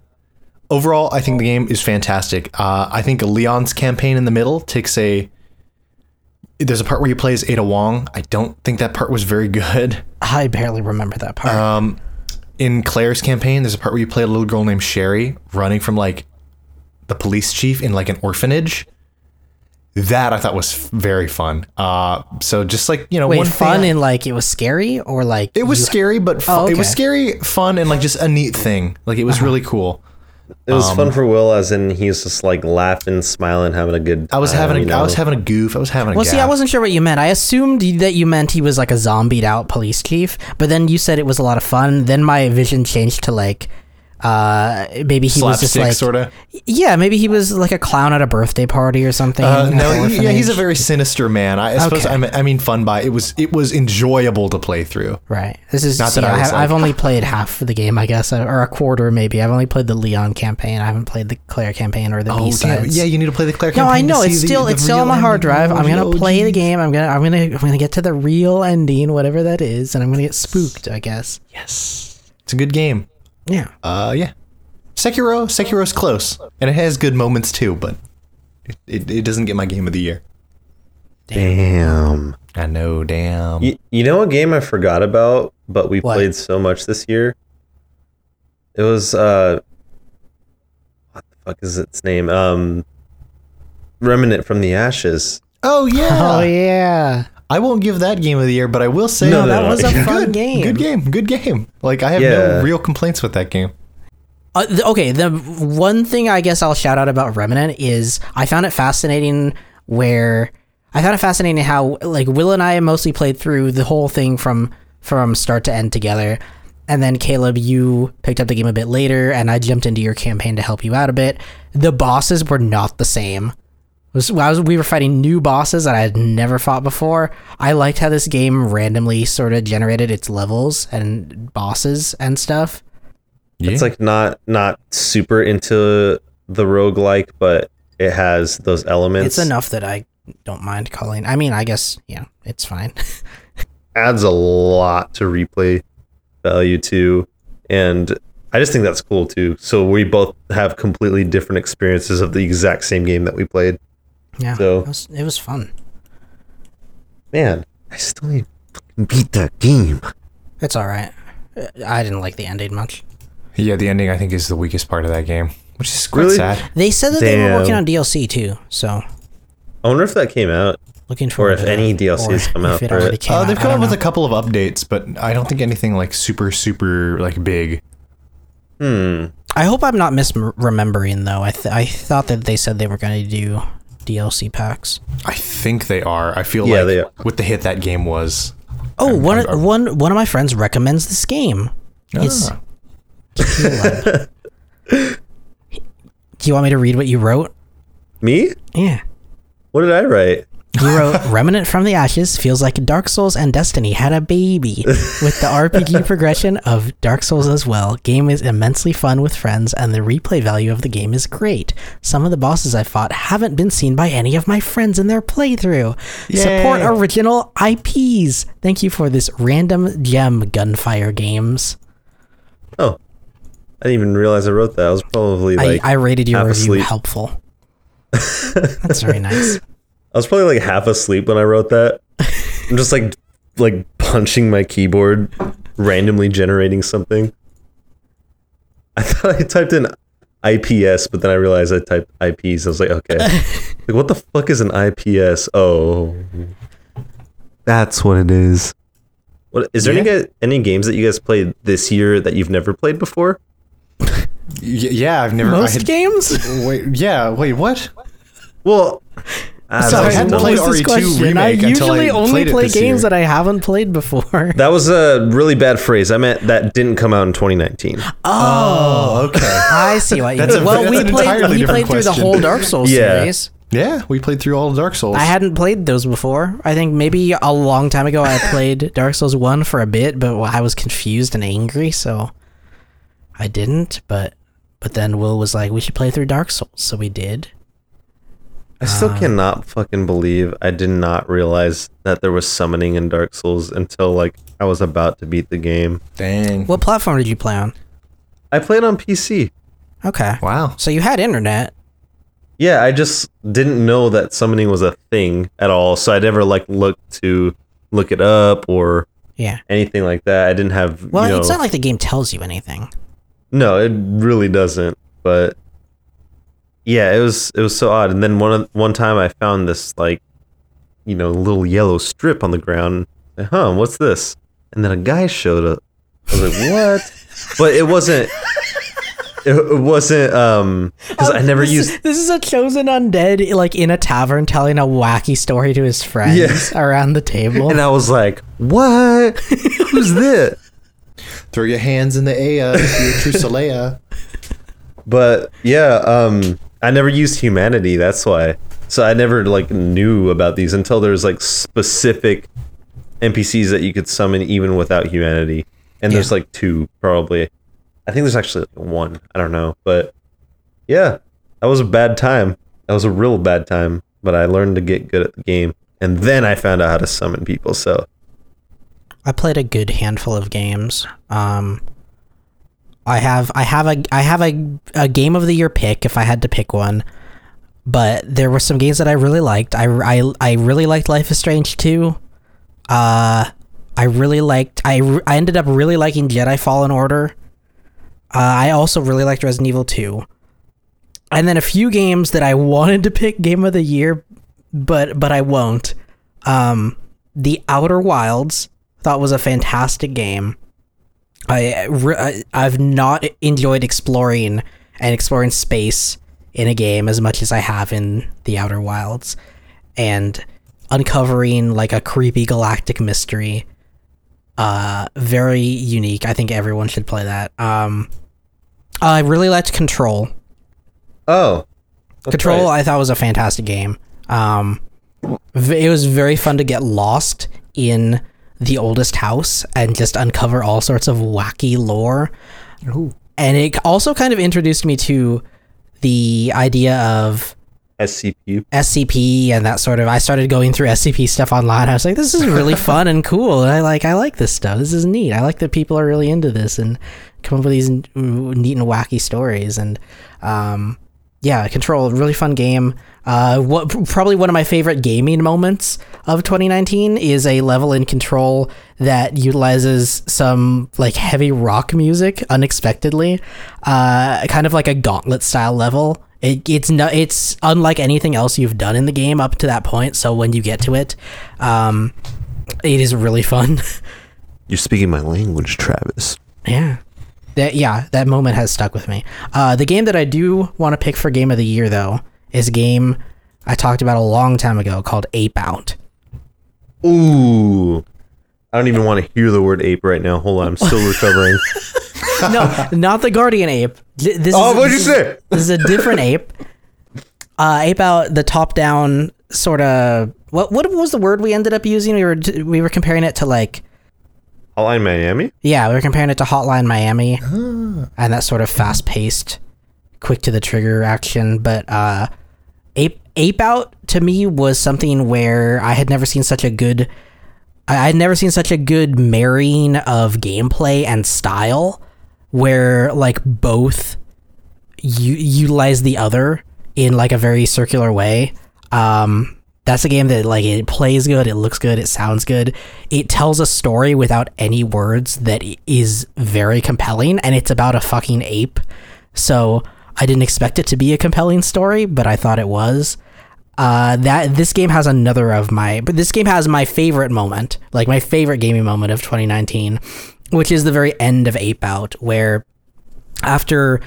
Speaker 7: overall, I think the game is fantastic. Uh, I think Leon's campaign in the middle takes a. There's a part where you play as Ada Wong. I don't think that part was very good.
Speaker 8: I barely remember that part.
Speaker 7: Um, in Claire's campaign, there's a part where you play a little girl named Sherry running from like the police chief in like an orphanage. That I thought was very fun. Uh, so just like you know,
Speaker 8: Wait,
Speaker 7: one
Speaker 8: fun
Speaker 7: thing
Speaker 8: and like it was scary or like
Speaker 7: it was
Speaker 8: you-
Speaker 7: scary, but fu-
Speaker 8: Oh,
Speaker 7: it was scary, fun, and like just a neat thing. Like it was
Speaker 8: Uh-huh.
Speaker 7: really cool.
Speaker 9: It was
Speaker 7: Um,
Speaker 9: fun for Will, as in he's just like laughing, smiling, having a good.
Speaker 7: I was having a,
Speaker 9: you
Speaker 7: I was having a goof. I was having a
Speaker 8: Well, see, I wasn't sure what you meant. I assumed that you meant he was like a zombied out police chief, but then you said it was a lot of fun. Then my vision changed to like, uh, maybe he was just
Speaker 7: slapstick
Speaker 8: like,
Speaker 7: sort of.
Speaker 8: yeah, maybe he was like a clown at a birthday party or something.
Speaker 7: Uh, no, he- yeah, he's a very sinister man. I, I suppose
Speaker 8: Okay.
Speaker 7: I mean, fun by it was it was enjoyable to play through.
Speaker 8: Right. This is
Speaker 7: Not that I
Speaker 8: have,
Speaker 7: like-
Speaker 8: only played half of the game, I guess, or a quarter maybe. I've only played the Leon campaign. I haven't played the Claire campaign or the
Speaker 7: Oh,
Speaker 8: B
Speaker 7: yeah, yeah, you need to play the Claire campaign
Speaker 8: No.
Speaker 7: I
Speaker 8: know it's still
Speaker 7: the
Speaker 8: it's still on my hard drive. I'm gonna
Speaker 7: Oh,
Speaker 8: play the game. I'm gonna I'm gonna I'm gonna get to the real ending, whatever that is, and I'm gonna get spooked. I guess.
Speaker 7: Yes, it's a good game.
Speaker 8: Yeah.
Speaker 7: Uh, yeah, Sekiro. Sekiro's close, and it has good moments too, but it, it, it doesn't get my game of the year.
Speaker 9: Damn.
Speaker 7: I know, damn.
Speaker 9: You, you know a game I forgot about, but we
Speaker 8: What?
Speaker 9: played so much this year. It was uh, what the fuck is its name? Um, Remnant from the Ashes.
Speaker 7: Oh yeah.
Speaker 8: Oh yeah.
Speaker 7: I won't give that game of the year, but I will say
Speaker 9: No, no,
Speaker 8: that
Speaker 9: no.
Speaker 8: was a
Speaker 7: good,
Speaker 8: game.
Speaker 7: Good game. Good game. Like I have
Speaker 9: Yeah.
Speaker 7: no real complaints with that game.
Speaker 8: Uh, th- okay, the one thing I guess I'll shout out about Remnant is I found it fascinating where I found it fascinating how like Will and I mostly played through the whole thing from from start to end together. And then Caleb, you picked up the game a bit later, and I jumped into your campaign to help you out a bit. The bosses were not the same. It was, I was, we were fighting new bosses that I had never fought before. I liked how this game randomly sort of generated its levels and bosses and stuff.
Speaker 9: It's like not not super into the roguelike, but it has those elements.
Speaker 8: It's enough that I don't mind calling. I mean, I guess yeah, it's fine.
Speaker 9: adds a lot to replay value too, and I just think that's cool too. So we both have completely different experiences of the exact same game that we played.
Speaker 8: Yeah,
Speaker 9: So-
Speaker 8: it was, it was fun.
Speaker 9: Man, I still need to beat that game.
Speaker 8: It's all right. I didn't like the ending much.
Speaker 7: Yeah, the ending I think is the weakest part of that game, which is quite
Speaker 9: Really?
Speaker 7: sad.
Speaker 8: They said that they were working on DLC too, so
Speaker 9: I wonder if that came out.
Speaker 8: looking forward.
Speaker 9: if any DLC has come out
Speaker 8: it
Speaker 9: for it.
Speaker 7: Uh, they've
Speaker 8: I
Speaker 7: come up
Speaker 8: don't
Speaker 7: with a couple of updates, but I don't think anything like super, super like big.
Speaker 9: Hmm.
Speaker 8: I hope I'm not misremembering though. I th- I thought that they said they were going to do DLC packs.
Speaker 7: I think they are. I feel
Speaker 9: Yeah,
Speaker 7: like
Speaker 9: they are.
Speaker 7: with the hit that game was.
Speaker 8: Oh,
Speaker 7: I'm-
Speaker 8: one
Speaker 7: I'm- I'm-
Speaker 8: one one of my friends recommends this game. It's
Speaker 7: Ah.
Speaker 8: Do you want me to read what you wrote?
Speaker 9: Me?
Speaker 8: Yeah.
Speaker 9: What did I write?
Speaker 8: You wrote Remnant from the Ashes feels like Dark Souls and Destiny had a baby with the RPG progression of Dark Souls as well. Game is immensely fun with friends and the replay value of the game is great. Some of the bosses I fought haven't been seen by any of my friends in their playthrough. Support original IPs. Thank you for this random gem gunfire games.
Speaker 9: Oh, I didn't even realize I wrote that. I was probably like
Speaker 8: I, I rated your review
Speaker 9: asleep.
Speaker 8: helpful. That's very nice.
Speaker 9: I was probably like half asleep when I wrote that. I'm just like like punching my keyboard, randomly generating something. I thought I typed in IPS, but then I realized I typed IPs. I was like, okay, like what the fuck is an IPS? Oh, that's what it is. What is there any
Speaker 7: Yeah.
Speaker 9: guys, any games that you guys played this year that you've never played before?
Speaker 7: Y- yeah, I've never. I
Speaker 8: Most
Speaker 7: had-
Speaker 8: games?
Speaker 7: Wait, yeah, wait, what?
Speaker 9: Well, I
Speaker 8: Sorry,
Speaker 7: I hadn't
Speaker 8: what
Speaker 7: played
Speaker 8: this
Speaker 7: RE2
Speaker 8: question? I
Speaker 7: remake until I
Speaker 8: usually only play games
Speaker 7: year.
Speaker 8: that I haven't played before.
Speaker 9: that was a really bad phrase. I meant that didn't come out in 2019.
Speaker 7: Oh, okay.
Speaker 8: I see what you mean. Well, we played we
Speaker 7: different
Speaker 8: played through the whole Dark Souls
Speaker 9: Yeah.
Speaker 8: series.
Speaker 7: yeah, we played through all of Dark Souls.
Speaker 8: I hadn't played those before. I think maybe a long time ago I played Dark Souls 1 for a bit, but I was confused and angry, so I didn't, but but then Will was like, "We should play through Dark Souls." So we did.
Speaker 9: I still uh, cannot fucking believe I did not realize that there was summoning in Dark Souls until like I was about to beat the game.
Speaker 7: Dang.
Speaker 8: What platform did you play on?
Speaker 9: I played on PC.
Speaker 8: Okay.
Speaker 7: Wow.
Speaker 8: So you had internet.
Speaker 9: Yeah, I just didn't know that summoning was a thing at all, so I never like looked to look it up or
Speaker 8: Yeah.
Speaker 9: anything like that. I didn't have
Speaker 8: Well,
Speaker 9: you know,
Speaker 8: it's not like the game tells you anything.
Speaker 9: No, it really doesn't. But yeah, it was it was so odd. And then one one time I found this like you know little yellow strip on the ground. Like, huh, what's this? And then a guy showed up. I was like, what? but it wasn't. It, it wasn't um because I never
Speaker 8: this
Speaker 9: used.
Speaker 8: Is, this is a chosen undead, like in a tavern, telling a wacky story to his friends
Speaker 9: Yeah.
Speaker 8: around the table.
Speaker 9: And I was like, what? Who's this?
Speaker 7: Throw your hands in the air if you're a true Saleya.
Speaker 9: But yeah, um, I never used humanity. That's why. So I never like knew about these until there's like specific NPCs that you could summon even without humanity. And there's
Speaker 8: Yeah.
Speaker 9: like two probably. I think there's actually like one. I don't know, but yeah, that was a bad time. That was a real bad time. But I learned to get good at the game, and then I found out how to summon people. So
Speaker 8: I played a good handful of games. Um, I have I have a I have a, a game of the year pick if I had to pick one, but there were some games that I really liked. I, I, I really liked Life is Strange 2. Uh, I really liked I, I ended up really liking Jedi Fallen Order. Uh, I also really liked Resident Evil 2. And then a few games that I wanted to pick game of the year, but but I won't. Um, The Outer Wilds thought was a fantastic game. I, I've not enjoyed exploring and exploring space in a game as much as I have in The Outer Wilds, and uncovering like a creepy galactic mystery. Uh, very unique. I think everyone should play that. Um, I really liked Control.
Speaker 9: oh,
Speaker 8: Control,
Speaker 9: right.
Speaker 8: I thought was a fantastic game. Um, it was very fun to get lost in the oldest house and just uncover all sorts of wacky lore. And it also kind of introduced me to the idea of
Speaker 9: SCP.
Speaker 8: SCP and that sort of. I started going through SCP stuff online. I was like, this is really fun and cool. And I like, I like this stuff. This is neat. I like that people are really into this and come up with these neat and wacky stories. And um, yeah, Control, really fun game. Uh, what probably one of my favorite gaming moments of 2019 is a level in Control that utilizes some like heavy rock music unexpectedly, uh, kind of like a Gauntlet style level. It, it's no, it's unlike anything else you've done in the game up to that point. So when you get to it, um, it is really fun.
Speaker 9: You're speaking my language, Travis.
Speaker 8: Yeah. That yeah, that moment has stuck with me. Uh, the game that I do want to pick for game of the year though is a game I talked about a long time ago called Ape Out.
Speaker 9: Ooh. I don't even want to hear the word ape right now. Hold on, I'm still recovering.
Speaker 8: No, not the Guardian Ape. Th- This
Speaker 9: Oh,
Speaker 8: is,
Speaker 9: what'd you say?
Speaker 8: This is a different ape. Uh, ape Out, the top-down sort of. What what was the word we ended up using? We were we were comparing it to like
Speaker 9: Hotline Miami?
Speaker 8: Yeah, we were comparing it to Hotline Miami and that sort of fast paced, quick to the trigger action. But uh, Ape Ape Out to me was something where I had never seen such a good. I had never seen such a good marrying of gameplay and style, where like both u- utilize the other in like a very circular way. Um, that's a game that like it plays good, it looks good, it sounds good. It tells a story without any words that is very compelling, and it's about a fucking ape. So I didn't expect it to be a compelling story, but I thought it was. Uh, that this game has another of my, but this game has my favorite moment, like my favorite gaming moment of 2019, which is the very end of Ape Out, where after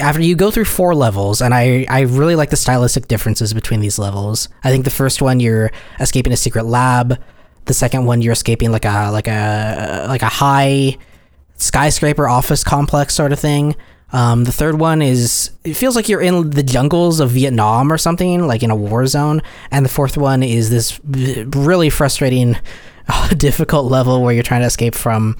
Speaker 8: after you go through four levels and I, I really like the stylistic differences between these levels. I think the first one you're escaping a secret lab. The second one you're escaping like a like a like a high skyscraper office complex sort of thing. Um, the third one is it feels like you're in the jungles of vietnam or something like in a war zone. And the fourth one is this really frustrating difficult level where you're trying to escape from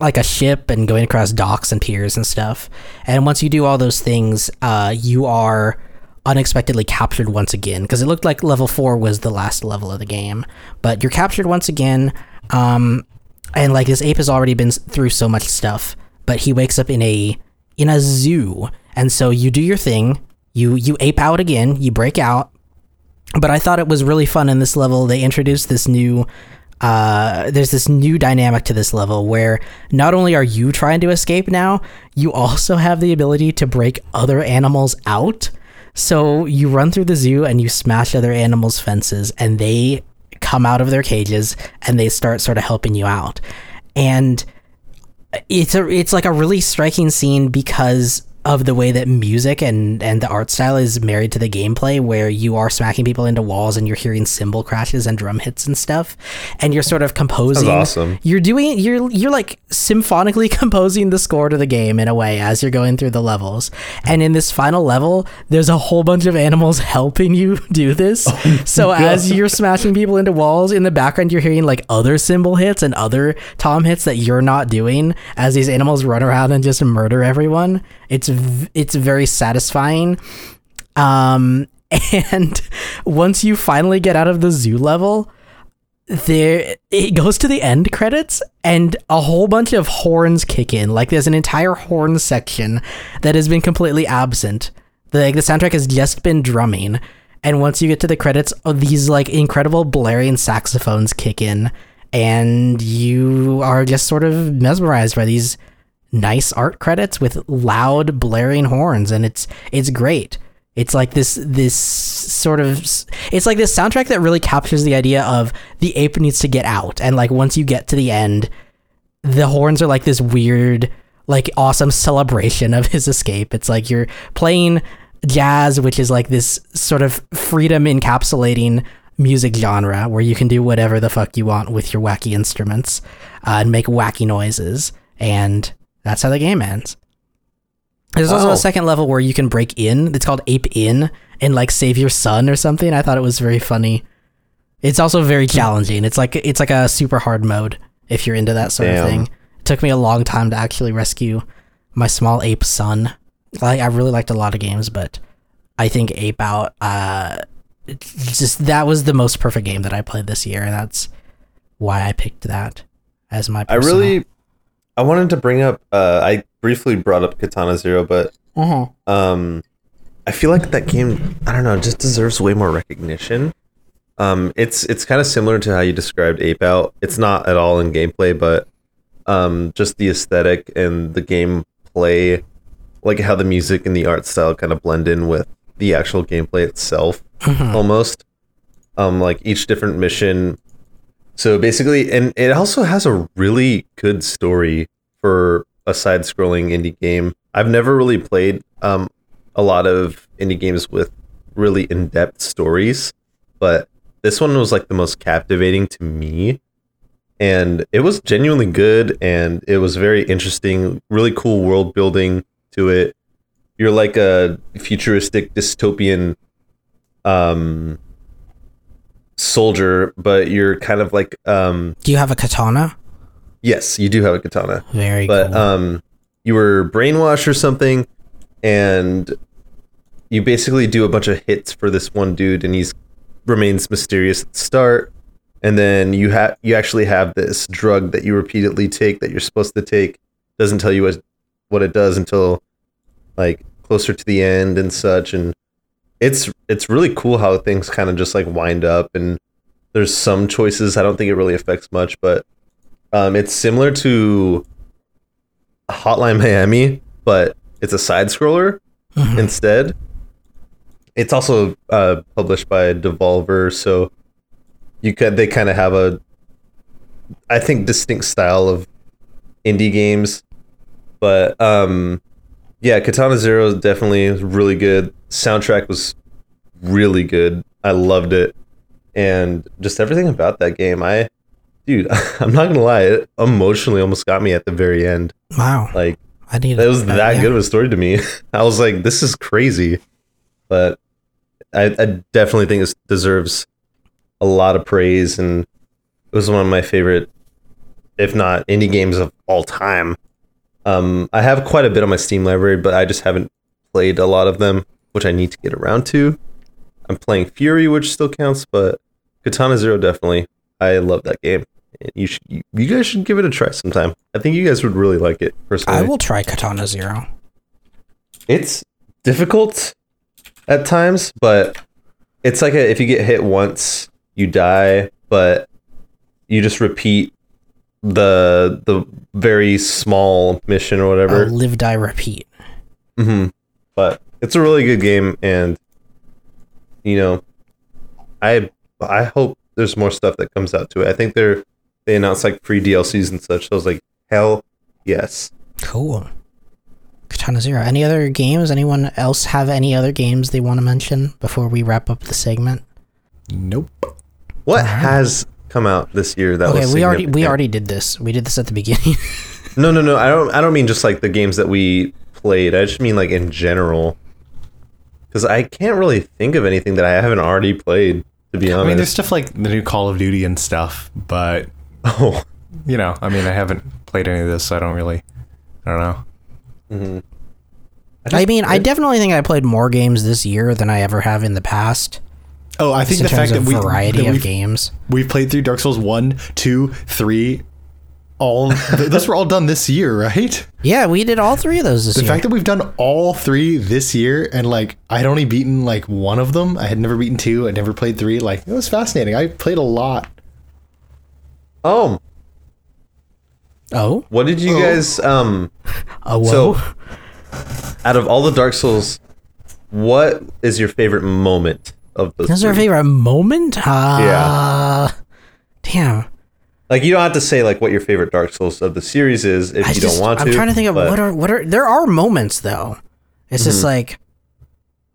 Speaker 8: like a ship and going across docks and piers and stuff. And once you do all those things, uh, you are unexpectedly captured once again because it looked like level four was the last level of the game, but you're captured once again. Um, and like this ape has already been through so much stuff, but he wakes up in a in a zoo, and so you do your thing. You you ape out again. You break out. But I thought it was really fun in this level. They introduced this new uh, there's this new dynamic to this level where not only are you trying to escape now, you also have the ability to break other animals out. So you run through the zoo and you smash other animals' fences, and they come out of their cages and they start sort of helping you out. And it's a it's like a really striking scene because of the way that music and and the art style is married to the gameplay where you are smacking people into walls and you're hearing cymbal crashes and drum hits and stuff and you're sort of composing
Speaker 9: That's awesome.
Speaker 8: you're doing you're you're like symphonically composing the score to the game in a way as you're going through the levels. And in this final level there's a whole bunch of animals helping you do this. So as you're smashing people into walls in the background you're hearing like other cymbal hits and other tom hits that you're not doing as these animals run around and just murder everyone it's it's very satisfying. Um, and once you finally get out of the zoo level, there it goes to the end credits and a whole bunch of horns kick in. Like there's an entire horn section that has been completely absent. The, like the soundtrack has just been drumming. And once you get to the credits, oh, these like incredible blaring saxophones kick in, and you are just sort of mesmerized by these nice art credits with loud blaring horns and it's it's great. It's like this this sort of it's like this soundtrack that really captures the idea of the ape needs to get out and like once you get to the end the horns are like this weird like awesome celebration of his escape. It's like you're playing jazz which is like this sort of freedom encapsulating music genre where you can do whatever the fuck you want with your wacky instruments uh, and make wacky noises and that's how the game ends. There's also
Speaker 9: Oh.
Speaker 8: a second level where you can break in. It's called Ape In and like save your son or something. I thought it was very funny. It's also very challenging. It's like it's like a super hard mode if you're into that sort of thing. It took me a long time to actually rescue my small ape son. Like I really liked a lot of games, but I think Ape Out uh just that was the most perfect game that I played this year and that's why I picked that as my
Speaker 9: I really, I wanted to bring up. Uh, I briefly brought up Katana Zero, but
Speaker 8: Uh-huh.
Speaker 9: um, I feel like that game. I don't know, just deserves way more recognition. Um, it's it's kind of similar to how you described Ape Out. It's not at all in gameplay, but um, just the aesthetic and the gameplay, like how the music and the art style kind of blend in with the actual gameplay itself, almost. Um, like each different mission so basically, and it also has a really good story for a side-scrolling indie game. I've never really played um, a lot of indie games with really in-depth stories, but this one was like the most captivating to me, and it was genuinely good, and it was very interesting. Really cool world building to it. You're like a futuristic dystopian um soldier, but you're kind of like um
Speaker 8: Do you have a katana?
Speaker 9: yes, you do have a katana.
Speaker 8: Very
Speaker 9: But
Speaker 8: cool.
Speaker 9: um you were brainwashed or something and you basically do a bunch of hits for this one dude and he's remains mysterious at the start and then you have you actually have this drug that you repeatedly take that you're supposed to take doesn't tell you what what it does until like closer to the end and such and it's it's really cool how things kind of just like wind up and there's some choices I don't think it really affects much but um, it's similar to Hotline Miami but it's a side scroller instead it's also uh, published by Devolver so you could they kind of have a I think distinct style of indie games but um yeah, Katana Zero is definitely really good. Soundtrack was really good. I loved it, and just everything about that game. I, dude, I'm not gonna lie, it emotionally almost got me at the very end.
Speaker 8: Wow.
Speaker 9: Like
Speaker 8: I need
Speaker 9: that was that
Speaker 8: yeah.
Speaker 9: good of a story to me. I was like, this is crazy, but I, I definitely think this deserves a lot of praise, and it was one of my favorite, if not indie games of all time. Um, I have quite a bit on my Steam library, but I just haven't played a lot of them, which I need to get around to. I'm playing Furi, which still counts, but Katana Zero definitely. I love that game. And You should, you, you guys should give it a try sometime. I think you guys would really like it. Personally,
Speaker 8: I will try Katana Zero.
Speaker 9: it's difficult at times, but it's like a, if you get hit once, you die, but you just repeat the the very small mission or whatever.
Speaker 8: live, die, repeat.
Speaker 9: hmm But it's a really good game, and you know, I I hope there's more stuff that comes out to it. I think they're they announced like free DLCs and such. So I was like, hell yes.
Speaker 8: Cool. Katana Zero. Any other games? Anyone else have any other games they want to mention before we wrap up the segment?
Speaker 7: Nope.
Speaker 9: What has come out this year that
Speaker 8: okay,
Speaker 9: was
Speaker 8: we already we already did this. We did this at the beginning.
Speaker 9: No, no, no. I don't. I don't mean just like the games that we played. I just mean like in general. Because I can't really think of anything that I haven't already played. To be honest,
Speaker 7: I mean, there's stuff like the new Call of Duty and stuff, but
Speaker 9: oh,
Speaker 7: you know, I mean, I haven't played any of this, so I don't really, I don't know. Mm-hmm.
Speaker 8: I mean, I definitely think I played more games this year than I ever have in the past.
Speaker 7: Oh, I think the
Speaker 8: in terms
Speaker 7: fact that
Speaker 8: of
Speaker 7: we
Speaker 8: variety
Speaker 7: that
Speaker 8: of
Speaker 7: we've,
Speaker 8: games.
Speaker 7: we've played through Dark Souls one, two, three, all th- those were all done this year, right?
Speaker 8: Yeah, we did all three of those this
Speaker 7: The
Speaker 8: year.
Speaker 7: fact that we've done all three this year and like I had only beaten like one of them. I had never beaten two. I'd never played three. Like it was fascinating. I played a lot.
Speaker 9: oh.
Speaker 8: oh,
Speaker 9: What did you guys? Um.
Speaker 8: oh, whoa.
Speaker 9: So, out of all the Dark Souls, what is your favorite moment of those?
Speaker 8: This is our favorite moment? Uh, Damn.
Speaker 9: Like you don't have to say like what your favorite Dark Souls of the series is if
Speaker 8: I
Speaker 9: you
Speaker 8: just,
Speaker 9: don't want to.
Speaker 8: I'm trying to think of
Speaker 9: but-
Speaker 8: what are what are there are moments though. It's
Speaker 9: Mm-hmm.
Speaker 8: just like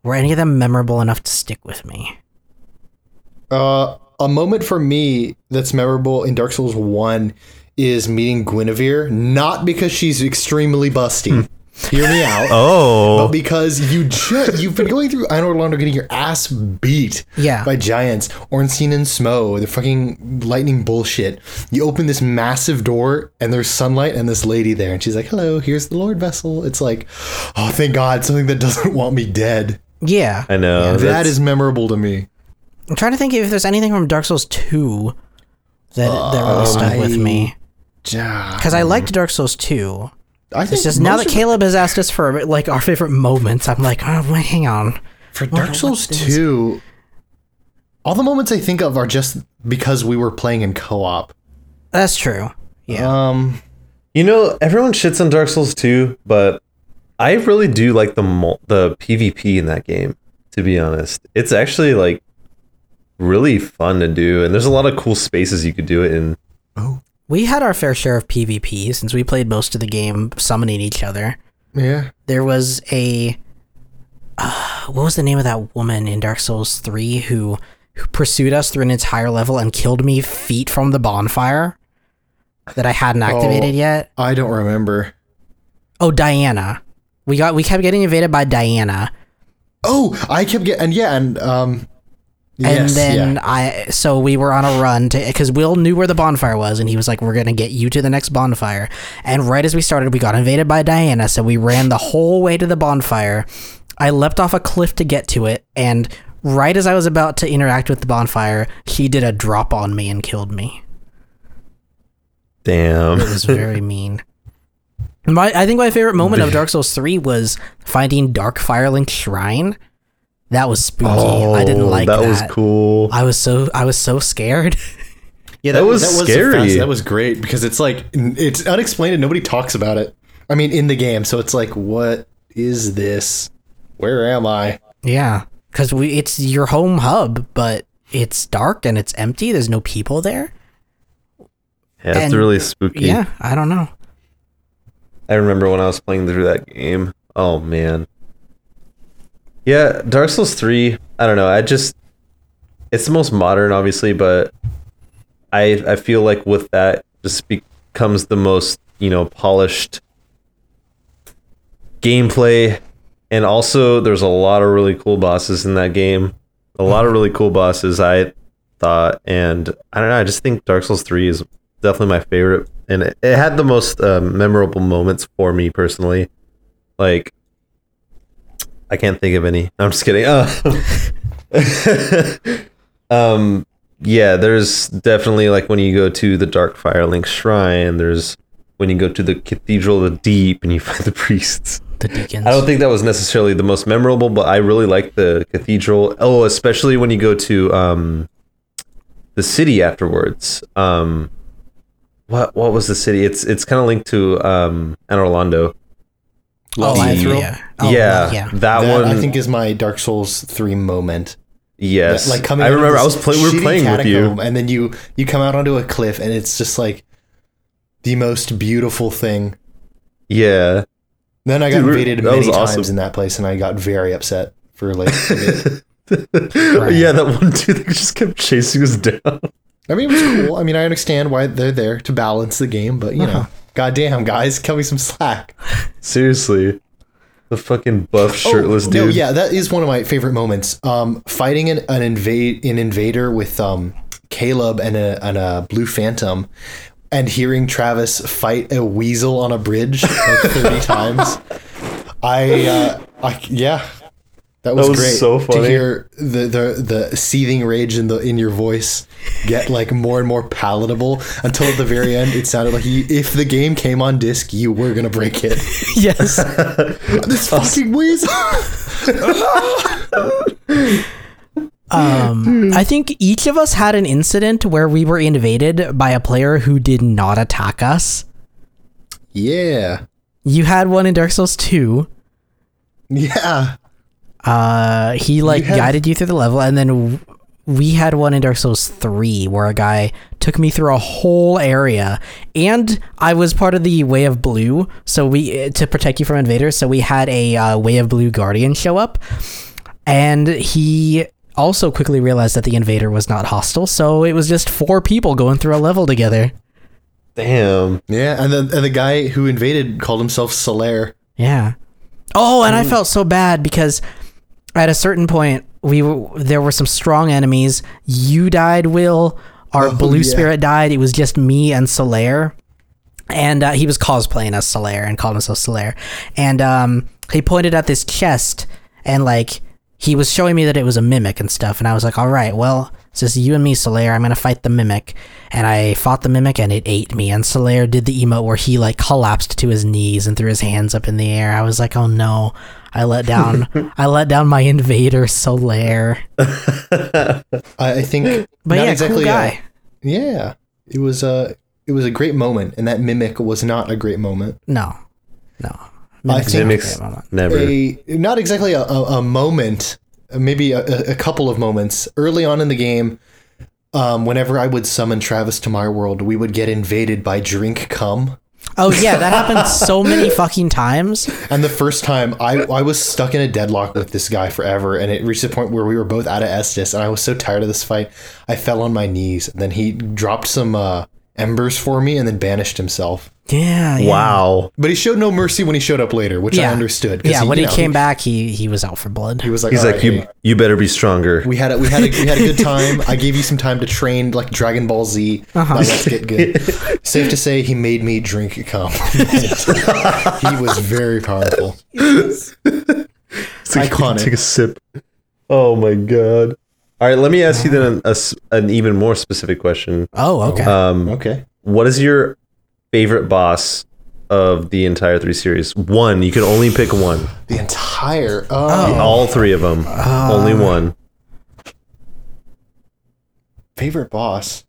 Speaker 8: were any of them memorable enough to stick with me?
Speaker 7: Uh, a moment for me that's memorable in Dark Souls 1 is meeting Gwynevere, not because she's extremely busty. Hear me out.
Speaker 9: Oh.
Speaker 7: But because you ju- you've been going through Anor Londo getting your ass beat
Speaker 8: Yeah.
Speaker 7: by giants, Ornstein and Smough, the fucking lightning bullshit. You open this massive door and there's sunlight and this lady there, and she's like, "Hello, here's the Lord Vessel." It's like, oh, thank God, something that doesn't want me dead.
Speaker 8: Yeah.
Speaker 9: I know
Speaker 7: that
Speaker 9: that's-
Speaker 7: memorable to me.
Speaker 8: I'm trying to think if there's anything from Dark Souls 2 that that really stuck with me. Uh, because I liked Dark Souls 2.
Speaker 7: I think
Speaker 8: It's just now that Caleb has asked us for like our favorite moments, I'm like, oh, wait, hang on.
Speaker 7: For Dark Souls 2, all the moments I think of are just because we were playing in co-op.
Speaker 8: That's true. Yeah.
Speaker 7: Um,
Speaker 9: You know, everyone shits on Dark Souls 2, but I really do like the mul- the PvP in that game. To be honest, it's actually like really fun to do, and there's a lot of cool spaces you could do it in.
Speaker 8: We had our fair share of PvP since we played most of the game summoning each other.
Speaker 7: yeah.
Speaker 8: There was a uh, what was the name of that woman in Dark Souls 3 who who pursued us through an entire level and killed me feet from the bonfire that I hadn't activated
Speaker 7: Oh.
Speaker 8: yet?
Speaker 7: I don't remember.
Speaker 8: Oh, Diana. We got we kept getting invaded by Diana.
Speaker 7: Oh, I kept getting and yeah, and um,
Speaker 8: And
Speaker 7: yes,
Speaker 8: then
Speaker 7: yeah.
Speaker 8: I, so we were on a run to, because Will knew where the bonfire was, and he was like, "We're gonna get you to the next bonfire." And right as we started, we got invaded by Diana, so we ran the whole way to the bonfire. I leapt off a cliff to get to it, and right as I was about to interact with the bonfire, he did a drop on me and killed me.
Speaker 9: Damn.
Speaker 8: It was very mean. My, I think my favorite moment of Dark Souls 3 was finding Dark Firelink Shrine. That was spooky. I didn't oh, like that.
Speaker 9: Oh, that. was cool.
Speaker 8: I was so I was so scared.
Speaker 7: yeah,
Speaker 9: that was
Speaker 7: a
Speaker 9: scary.
Speaker 7: fast- that was great because it's like it's unexplained and nobody talks about it. I mean, in the game, so it's like, what is this? Where am I?
Speaker 8: yeah, because we it's your home hub, but it's dark and it's empty. There's no people there.
Speaker 9: Yeah, it's really spooky.
Speaker 8: Yeah, I don't know.
Speaker 9: I remember when I was playing through that game, Oh man. Yeah, Dark Souls 3, I don't know. I just it's the most modern obviously, but I I feel like with that just becomes the most, you know, polished gameplay and also there's a lot of really cool bosses in that game. A lot of really cool bosses I thought and I don't know, I just think Dark Souls 3 is definitely my favorite and it, it had the most um, memorable moments for me personally. Like I can't think of any. I'm just kidding. Uh, um, yeah, there's definitely like when you go to the Dark Firelink Shrine. There's when you go to the Cathedral of the Deep and you find the priests.
Speaker 8: The deacons.
Speaker 9: I don't think that was necessarily the most memorable, but I really like the cathedral. Oh, especially when you go to um, the city afterwards. Um, what what was the city? It's it's kind of linked to um, Anor Londo.
Speaker 8: Oh,
Speaker 7: The-
Speaker 8: I- yeah. Oh,
Speaker 9: yeah,
Speaker 8: yeah.
Speaker 9: that,
Speaker 7: That,
Speaker 9: one.
Speaker 7: I think is my Dark Souls three moment.
Speaker 9: yes,
Speaker 7: like coming.
Speaker 9: I remember I was playing. We were playing with you.
Speaker 7: catacomb, and then you you come out onto a cliff, and it's just like the most beautiful thing.
Speaker 9: Yeah,
Speaker 7: Then I got
Speaker 9: Dude, we're-
Speaker 7: invaded many
Speaker 9: was
Speaker 7: times
Speaker 9: awesome.
Speaker 7: in that place, and I got very upset for like. a bit.
Speaker 9: yeah, that one dude that just kept chasing us down.
Speaker 7: I mean, it was cool. I mean, I understand why they're there to balance the game, but you uh-huh. know, goddamn, guys, cut me some slack.
Speaker 9: Seriously, the fucking buff shirtless
Speaker 7: oh,
Speaker 9: dude.
Speaker 7: No, yeah, that is one of my favorite moments. Um, fighting an, an invade an invader with um Caleb and a and a blue phantom, and hearing Travis fight a weasel on a bridge like thirty times. I, uh, I yeah. That was,
Speaker 9: was
Speaker 7: great
Speaker 9: so funny to
Speaker 7: hear the, the the seething rage in the in your voice get like more and more palatable until at the very end it sounded like you, if the game came on disc you were gonna break it.
Speaker 8: yes.
Speaker 7: this fucking weasel.
Speaker 8: Um, I think each of us had an incident where we were invaded by a player who did not attack us.
Speaker 7: yeah.
Speaker 8: You had one in Dark Souls 2.
Speaker 7: Yeah.
Speaker 8: Uh, he like
Speaker 7: have-
Speaker 8: guided you through the level, and then w- we had one in Dark Souls 3 where a guy took me through a whole area, and I was part of the Way of Blue, so we uh, to protect you from invaders. So we had a uh, Way of Blue guardian show up, and he also quickly realized that the invader was not hostile, so it was just four people going through a level together.
Speaker 9: Damn.
Speaker 7: Yeah, and the and the guy who invaded called himself Solaire.
Speaker 8: Yeah. Oh, and I felt so bad because at a certain point we were, there were some strong enemies. You died, Will. Our blue
Speaker 7: yeah.
Speaker 8: spirit died. It was just me and Solaire. And uh, he was cosplaying as Solaire and called himself Solaire. And um, he pointed at this chest and like he was showing me that it was a mimic and stuff. And I was like, all right, well, it's just you and me, Solaire. I'm gonna fight the mimic. And I fought the mimic and it ate me. And Solaire did the emote where he like collapsed to his knees and threw his hands up in the air. I was like, oh no. I let down I let down my invader Solaire.
Speaker 7: I, think
Speaker 8: But
Speaker 7: not
Speaker 8: yeah,
Speaker 7: exactly
Speaker 8: cool
Speaker 7: a-
Speaker 8: guy.
Speaker 7: yeah. It was a it was a great moment, and that mimic was not a great moment.
Speaker 8: No. No.
Speaker 7: I
Speaker 8: Mimic's
Speaker 7: think
Speaker 8: not a
Speaker 9: Mimics never.
Speaker 7: a not exactly a, a, a moment, maybe a, a- a couple of moments early on in the game. Um, whenever I would summon Travis to my world, we would get invaded by drink cum.
Speaker 8: Oh yeah, that happened so many fucking times.
Speaker 7: And the first time I, I was stuck in a deadlock with this guy forever, and it reached a point where we were both out of Estus, and I was so tired of this fight, I fell on my knees. And then he dropped some uh, embers for me, and then banished himself.
Speaker 8: Yeah, yeah.
Speaker 9: Wow.
Speaker 7: But he showed no mercy when he showed up later, which I understood.
Speaker 8: Yeah.
Speaker 7: understood. 'cause
Speaker 8: Yeah, when
Speaker 7: you
Speaker 8: he
Speaker 7: know,
Speaker 8: came back, he he was out for blood.
Speaker 7: he was like,
Speaker 9: He's
Speaker 7: "All
Speaker 9: like,
Speaker 7: right,
Speaker 9: you
Speaker 7: hey,
Speaker 9: you better be stronger.
Speaker 7: we had a, we had a, we had a good time. I gave you some time to train like Dragon Ball Z.
Speaker 8: Uh-huh.
Speaker 7: Now let's get good. Safe to say, he made me drink cum. he was very powerful.
Speaker 9: It's like,
Speaker 7: Iconic.
Speaker 9: Take a sip. Oh my god. All right, let me ask you then a s an even more specific question.
Speaker 8: Oh, okay.
Speaker 9: Um,
Speaker 7: Okay.
Speaker 9: what is your favorite boss of the entire three series? One. You can only pick one.
Speaker 7: The entire. Oh,
Speaker 9: All three of them. only one.
Speaker 7: favorite boss.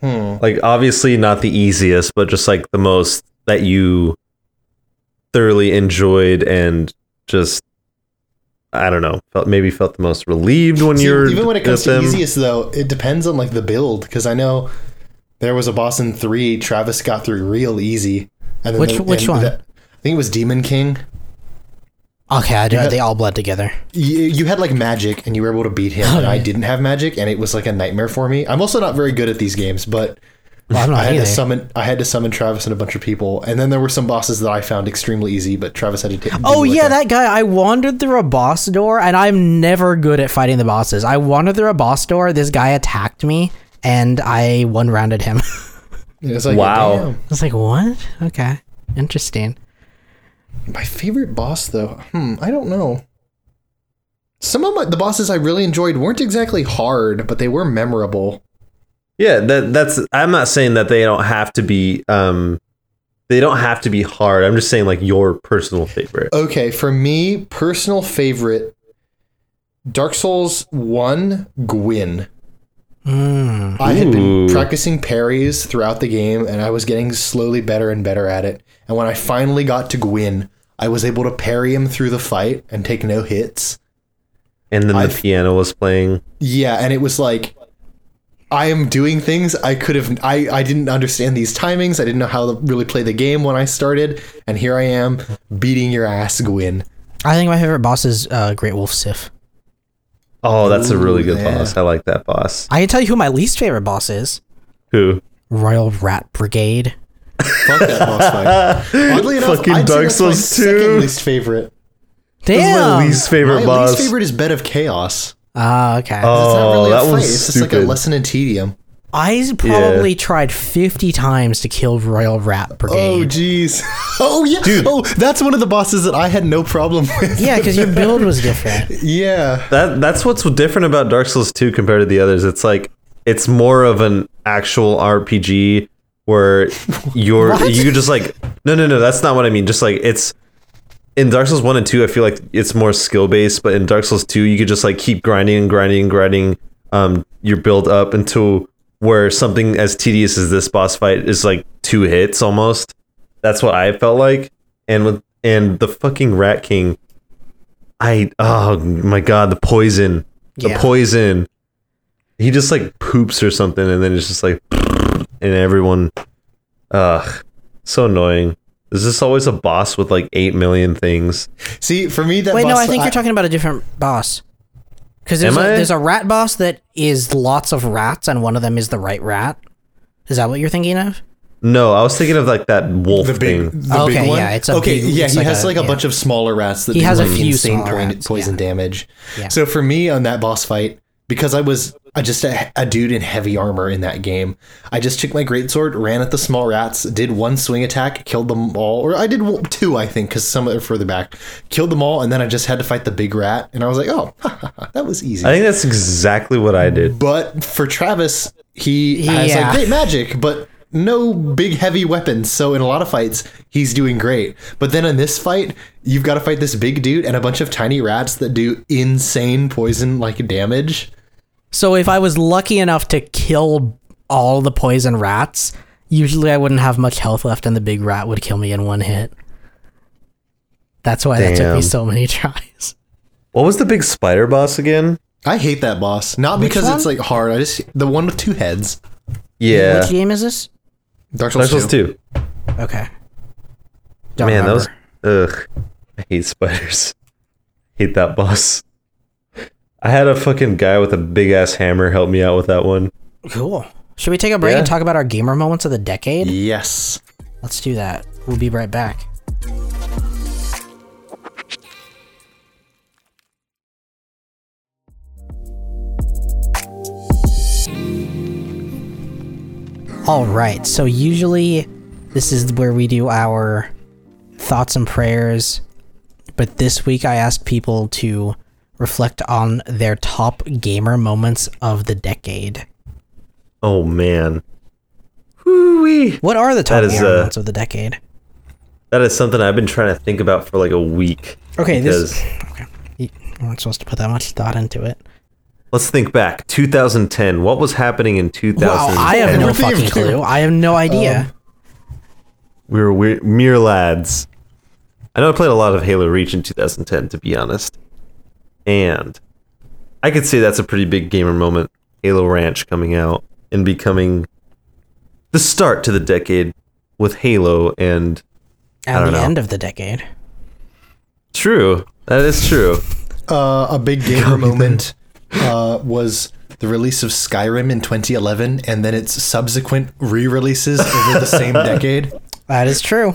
Speaker 7: Hmm.
Speaker 9: Like obviously not the easiest, but just like the most that you thoroughly enjoyed and just I don't know, felt maybe felt the most relieved when
Speaker 7: See,
Speaker 9: you're
Speaker 7: even when it comes
Speaker 9: with
Speaker 7: to
Speaker 9: them.
Speaker 7: easiest though, it depends on like the build because I know there was a boss in three. Travis got through real easy. And then
Speaker 8: Which-
Speaker 7: the-
Speaker 8: which
Speaker 7: and
Speaker 8: one?
Speaker 7: that- think it was Demon King.
Speaker 8: Okay, I
Speaker 7: had-
Speaker 8: they all bled together.
Speaker 7: You, you had like magic and you were able to beat him, oh, and I didn't have magic, and it was like a nightmare for me. I'm also not very good at these games, but
Speaker 8: Well,
Speaker 7: I had
Speaker 8: either.
Speaker 7: to summon I had to summon Travis and a bunch of people, and then there were some bosses that I found extremely easy, but Travis had to take.
Speaker 8: Oh yeah, that guy. I wandered through a boss door, and I'm never good at fighting the bosses. I wandered through a boss door. This guy attacked me, and I one rounded him.
Speaker 7: It's like,
Speaker 9: Wow.
Speaker 7: damn.
Speaker 8: I was like, "What? Okay, interesting."
Speaker 7: My favorite boss, though, hmm, I don't know. Some of my, the bosses I really enjoyed weren't exactly hard, but they were memorable.
Speaker 9: Yeah, that that's. I'm not saying that they don't have to be. Um, they don't have to be hard. I'm just saying like your personal favorite.
Speaker 7: Okay, for me, personal favorite, Dark Souls One, Gwyn.
Speaker 8: Mm.
Speaker 7: I had been practicing parries throughout the game, and I was getting slowly better and better at it. And when I finally got to Gwyn, I was able to parry him through the fight and take no hits.
Speaker 9: And then the
Speaker 7: I've-
Speaker 9: piano was playing.
Speaker 7: Yeah, and it was like I am doing things I could have I I didn't understand these timings. I didn't know how to really play the game when I started, and here I am beating your ass, Gwyn.
Speaker 8: I think my favorite boss is uh, Great Wolf Sif.
Speaker 9: Oh, that's a really good
Speaker 7: yeah.
Speaker 9: boss. I like that boss.
Speaker 8: I can tell you who my least favorite boss is.
Speaker 9: Who?
Speaker 8: Royal Rat Brigade.
Speaker 7: Fuck that boss fight. Oddly enough,
Speaker 9: Fucking
Speaker 7: I'd
Speaker 9: Dark
Speaker 7: that's my
Speaker 9: Souls
Speaker 7: second least favorite.
Speaker 9: This is my least favorite
Speaker 7: my
Speaker 9: boss.
Speaker 7: least favorite is Bed of Chaos.
Speaker 8: Ah, okay.
Speaker 7: It's not
Speaker 9: Oh,
Speaker 7: really a
Speaker 9: that
Speaker 7: fight.
Speaker 9: one's
Speaker 7: It's just like a lesson in tedium.
Speaker 8: I probably tried 50 times to kill Royal Rat
Speaker 7: Oh jeez. Oh yeah. Oh, that's one of the bosses that I had no problem with.
Speaker 8: yeah, because your build was different.
Speaker 7: yeah.
Speaker 9: That that's what's different about Dark Souls 2 compared to the others. It's like it's more of an actual RPG where you're you could just like no no no that's not what I mean. Just like it's in Dark Souls 1 and 2 I feel like it's more skill based, but in Dark Souls 2 you could just like keep grinding and grinding and grinding um your build up until where something as tedious as this boss fight is like two hits almost. That's what I felt like. And with and the fucking Rat King I oh my god, the poison. The
Speaker 8: Yeah.
Speaker 9: poison. He just like poops or something and then it's just like and everyone ugh so annoying. Is this always a boss with like eight million things?
Speaker 7: See, for me that
Speaker 8: Wait, no, I think
Speaker 7: I-
Speaker 8: you're talking about a different boss. Because there's,
Speaker 9: Am
Speaker 8: there's a rat boss that is lots of rats, and one of them is the right rat. Is that what you're thinking of?
Speaker 9: No, I was thinking of like that wolf
Speaker 7: the big,
Speaker 9: thing.
Speaker 7: the
Speaker 8: Okay,
Speaker 7: big one.
Speaker 8: yeah, it's a
Speaker 7: okay.
Speaker 8: big-
Speaker 7: yeah,
Speaker 8: it's
Speaker 7: he
Speaker 8: like
Speaker 7: has
Speaker 8: a-
Speaker 7: like a
Speaker 8: yeah.
Speaker 7: bunch of smaller rats that
Speaker 8: He
Speaker 7: do
Speaker 8: has a few
Speaker 7: insane
Speaker 8: smaller
Speaker 7: poison
Speaker 8: yeah.
Speaker 7: damage.
Speaker 8: Yeah.
Speaker 7: So for me on that boss fight, because I was uh, just a, a dude in heavy armor in that game, I just took my greatsword, ran at the small rats, did one swing attack, killed them all, or I did two, I think, because some are further back, killed them all, and then I just had to fight the big rat, and I was like, oh, that was easy.
Speaker 9: I think that's exactly what I did.
Speaker 7: But for Travis, he has like great magic, but no big heavy weapons. So in a lot of fights, he's doing great. But then in this fight, you've got to fight this big dude and a bunch of tiny rats that do insane poison like damage.
Speaker 8: So if I was lucky enough to kill all the poison rats, usually I wouldn't have much health left, and the big rat would kill me in one hit. That's why that took me so many tries.
Speaker 9: What was the big spider boss again?
Speaker 7: I hate that boss. Not because it's like hard. I just the one with two heads.
Speaker 9: Yeah.
Speaker 8: Which game is this?
Speaker 7: Dark
Speaker 9: Dark
Speaker 7: Souls,
Speaker 9: Souls
Speaker 7: 2.
Speaker 9: 2.
Speaker 8: Okay. Don't
Speaker 9: Man, that was
Speaker 8: remember.
Speaker 9: ugh. I hate spiders. hate that boss. I had a fucking guy with a big ass hammer help me out with that one.
Speaker 8: cool. Should we take a break
Speaker 9: Yeah.
Speaker 8: and talk about our gamer moments of the decade?
Speaker 7: Yes.
Speaker 8: Let's do that. We'll be right back. All right. So usually this is where we do our thoughts and prayers, but this week I asked people to reflect on their top gamer moments of the decade.
Speaker 9: Oh man. Woo-wee.
Speaker 8: What are the top
Speaker 9: That is,
Speaker 8: gamer
Speaker 9: uh,
Speaker 8: moments of the decade?
Speaker 9: That is something I've been trying to think about for like a week.
Speaker 8: Okay,
Speaker 9: because
Speaker 8: this okay. You weren't supposed to put that much thought into it.
Speaker 9: let's think back. 2010. What was happening in 2010?
Speaker 8: Wow, I have no fucking clue. I have no idea.
Speaker 9: we were we mere lads. I know I played a lot of Halo Reach in 2010, to be honest. And I could say that's a pretty big gamer moment. Halo Reach coming out and becoming the start to the decade with Halo and
Speaker 8: and
Speaker 9: don't
Speaker 8: the
Speaker 9: know.
Speaker 8: end of the decade.
Speaker 9: True. That is true.
Speaker 7: Uh, a big gamer moment uh, was the release of Skyrim in 2011 and then its subsequent re-releases over the same decade.
Speaker 8: That is true.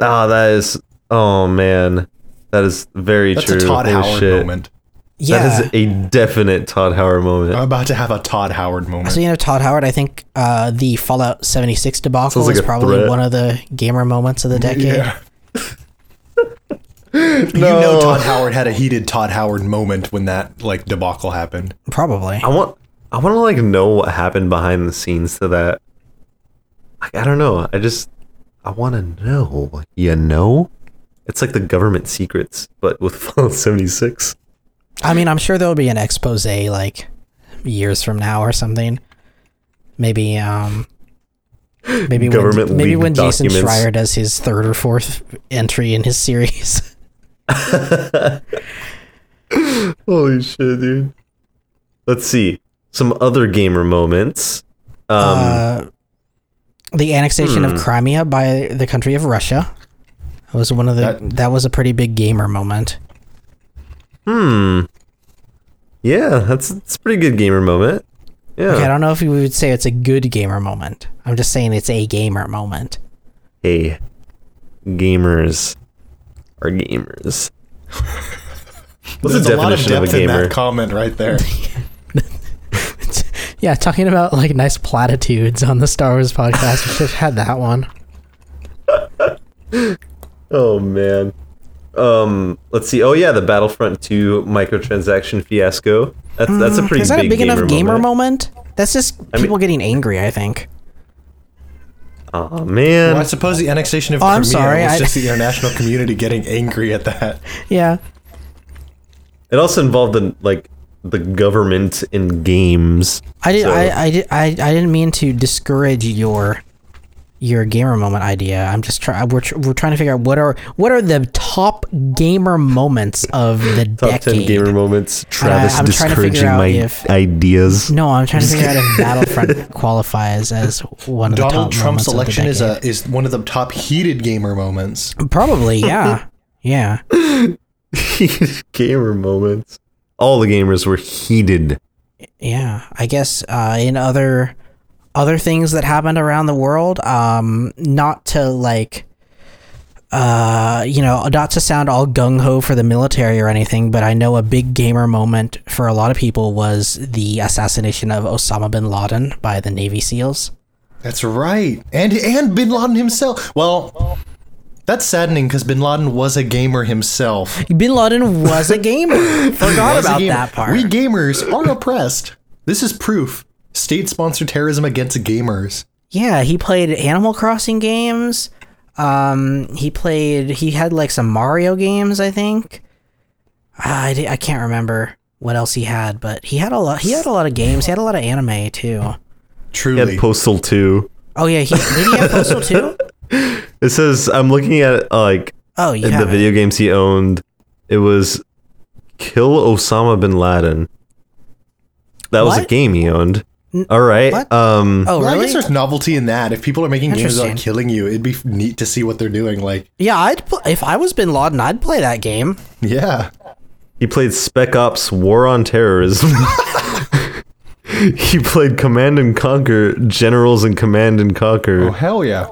Speaker 9: Ah, that is. Oh man, that is very true.
Speaker 7: That's
Speaker 9: true.
Speaker 7: a Todd
Speaker 9: Holy
Speaker 7: Howard
Speaker 9: shit.
Speaker 7: moment.
Speaker 8: Yeah.
Speaker 9: That is a definite Todd Howard moment.
Speaker 7: I'm about to have a Todd Howard moment.
Speaker 8: So you know Todd Howard, I think uh, the Fallout 76 debacle
Speaker 9: Sounds like
Speaker 8: is
Speaker 9: a
Speaker 8: probably
Speaker 9: threat.
Speaker 8: one of the gamer moments of the decade.
Speaker 7: Yeah. You know Todd Howard had a heated Todd Howard moment when that like debacle happened.
Speaker 8: Probably.
Speaker 9: I want. I want to like know what happened behind the scenes to that. Like, I don't know. I just. I want to know. You know. It's like the government secrets, but with Fallout 76.
Speaker 8: I mean, I'm sure there'll be an expose like years from now or something. Maybe um maybe
Speaker 9: Government
Speaker 8: when, maybe when Jason
Speaker 9: documents.
Speaker 8: Schreier does his third or fourth entry in his series.
Speaker 9: Holy shit, dude. Let's see. Some other gamer moments. Um,
Speaker 8: uh the annexation
Speaker 9: Hmm.
Speaker 8: of Crimea by the country of Russia. That was one of the that,
Speaker 7: That-
Speaker 8: was a pretty big gamer moment.
Speaker 9: hmm. Yeah, that's, that's a pretty good gamer moment. Yeah.
Speaker 8: Okay, I don't know if we would say it's a good gamer moment. I'm just saying it's a gamer moment.
Speaker 9: hey, gamers are gamers. What's
Speaker 7: There's
Speaker 9: the
Speaker 7: a lot of
Speaker 9: definition of,
Speaker 7: depth
Speaker 9: a
Speaker 7: in
Speaker 9: gamer?
Speaker 7: that comment right there.
Speaker 8: Yeah, talking about like nice platitudes on the Star Wars podcast. We should have had that one.
Speaker 9: oh man. Um, let's see. Oh yeah, the Battlefront 2 microtransaction fiasco. That's that's a pretty
Speaker 8: Mm, Is that
Speaker 9: big
Speaker 8: a big
Speaker 9: gamer
Speaker 8: enough gamer
Speaker 9: moment.
Speaker 8: moment? That's just
Speaker 9: I mean-
Speaker 8: people getting angry, I think.
Speaker 9: Oh man.
Speaker 7: Well, I suppose the annexation of
Speaker 8: Oh, I'm
Speaker 7: Crimea
Speaker 8: sorry,
Speaker 7: was
Speaker 8: I-
Speaker 7: just the international community getting angry at that.
Speaker 8: Yeah.
Speaker 9: It also involved the like the government in games.
Speaker 8: I did
Speaker 9: So-
Speaker 8: I, I did I, I didn't mean to discourage your your gamer moment idea. I'm just trying we're, tr- we're trying to figure out what are what are the top gamer moments of the
Speaker 9: Top
Speaker 8: decade.
Speaker 9: ten gamer moments. Travis
Speaker 8: I'm trying to figure
Speaker 9: discouraging my
Speaker 8: if-
Speaker 9: ideas.
Speaker 8: No, I'm trying to figure out if Battlefront qualifies as one of the
Speaker 7: Donald
Speaker 8: top
Speaker 7: Trump's
Speaker 8: moments of the
Speaker 7: election is a is one of the top heated gamer moments.
Speaker 8: Probably, yeah. yeah.
Speaker 9: gamer moments. All the gamers were heated.
Speaker 8: Yeah, I guess uh, in other other things that happened around the world, um, not to like, uh, you know, not to sound all gung ho for the military or anything, but I know a big gamer moment for a lot of people was the assassination of Osama bin Laden by the Navy SEALs.
Speaker 7: That's right. And and Bin Laden himself. Well, that's saddening because Bin Laden was a gamer himself.
Speaker 8: Bin Laden was a gamer. Forgot about
Speaker 7: gamer.
Speaker 8: that part.
Speaker 7: We gamers are oppressed. This is proof. State-sponsored terrorism against gamers.
Speaker 8: Yeah, he played Animal Crossing games. Um, he played. He had like some Mario games, I think. Ah, I, di- I can't remember what else he had, but he had a lot. He had a lot of games. He had a lot of anime too.
Speaker 9: He
Speaker 7: Truly.
Speaker 9: had Postal 2.
Speaker 8: Oh yeah, he did he have Postal too?
Speaker 9: It says I'm looking at uh, like
Speaker 8: Oh, yeah
Speaker 9: the video games he owned. It was Kill Osama bin Laden. That was a game he owned. All right.
Speaker 8: what?
Speaker 9: Um
Speaker 8: Oh
Speaker 7: well, I guess there's novelty in that. If people are making games about
Speaker 8: Interesting.
Speaker 7: killing you, it'd be neat to see what they're doing. Like,
Speaker 8: Yeah, I'd pl- if I was Bin Laden, I'd play that game.
Speaker 7: yeah.
Speaker 9: he played Spec Ops War on Terrorism. he played Command and Conquer Generals and Command and Conquer.
Speaker 7: Oh hell yeah.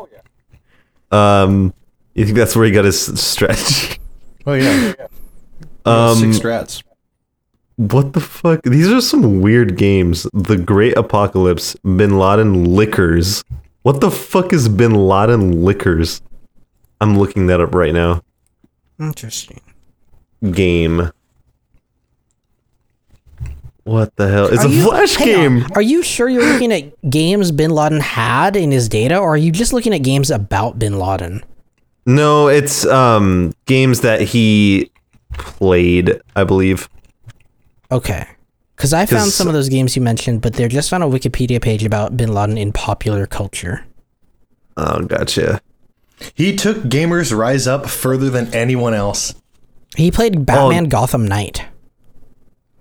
Speaker 9: Um you think that's where he got his strategy?
Speaker 7: Oh yeah.
Speaker 9: Um,
Speaker 7: Six strats.
Speaker 9: What the fuck? These are some weird games. The Great Apocalypse, Bin Laden Liquors. What the fuck is Bin Laden Liquors? I'm looking that up right now.
Speaker 8: Interesting.
Speaker 9: Game. What the hell? It's
Speaker 8: Are
Speaker 9: a
Speaker 8: you-
Speaker 9: flash
Speaker 8: hang on.
Speaker 9: game.
Speaker 8: Are you sure you're looking at games Bin Laden had in his data, or are you just looking at games about Bin Laden?
Speaker 9: No, it's um games that he played, I believe.
Speaker 8: Okay. Because I found some of those games you mentioned, but they're just on a Wikipedia page about Bin Laden in popular culture.
Speaker 9: Oh, gotcha.
Speaker 7: He took gamers rise up further than anyone else.
Speaker 8: He played Batman
Speaker 9: Oh.
Speaker 8: Gotham Knight.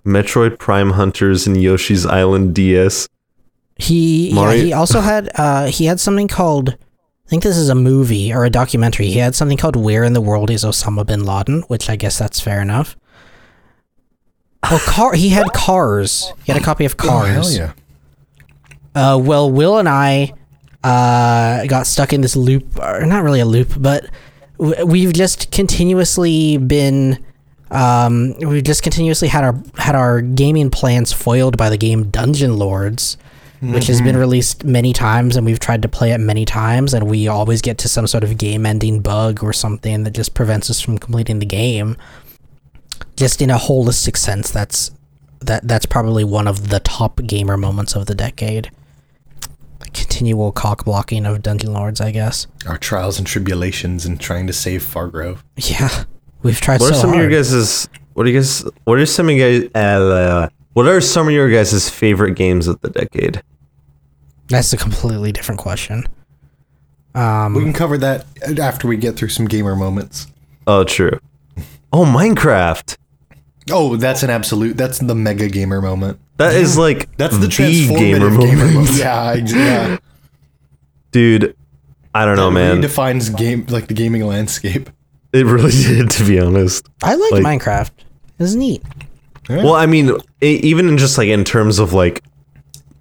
Speaker 9: Metroid Prime Hunters and Yoshi's Island DS.
Speaker 8: He yeah, he also had uh he had something called I think this is a movie or a documentary. He had something called "Where in the World Is Osama bin Laden," which I guess that's fair enough. Oh, car. He had Cars. He had a copy of
Speaker 7: Oh, hell
Speaker 8: Cars.
Speaker 7: yeah.
Speaker 8: Uh, well, Will and I uh, got stuck in this loop, or not really a loop, but w- we've just continuously been, um, we've just continuously had our had our gaming plans foiled by the game Dungeon Lords, which has been released many times, and we've tried to play it many times, and we always get to some sort of game-ending bug or something that just prevents us from completing the game. Just in a holistic sense, that's that that's probably one of the top gamer moments of the decade continual cock blocking of dungeon lords i guess
Speaker 7: Our trials and tribulations and trying to save Fargrove.
Speaker 8: yeah we've tried
Speaker 9: What
Speaker 8: so
Speaker 9: are some
Speaker 8: hard.
Speaker 9: of your guys' what are you guys what are some of you guys uh, what are some of your guys' favorite games of the decade?
Speaker 8: that's a completely different question
Speaker 7: we can cover that after we get through some gamer moments.
Speaker 9: Oh true. Oh Minecraft.
Speaker 7: Oh, that's an absolute. That's the mega gamer moment.
Speaker 9: That is like
Speaker 7: That's the,
Speaker 9: gamer
Speaker 7: transformative gamer,
Speaker 9: moment.
Speaker 7: moment. Yeah, yeah.
Speaker 9: Dude, I don't know, man.
Speaker 7: Redefines game like the gaming landscape.
Speaker 9: It really did, to be honest.
Speaker 8: i like,
Speaker 9: Like-
Speaker 8: minecraft it's neat
Speaker 9: Well, I mean, e- even in just like in terms of like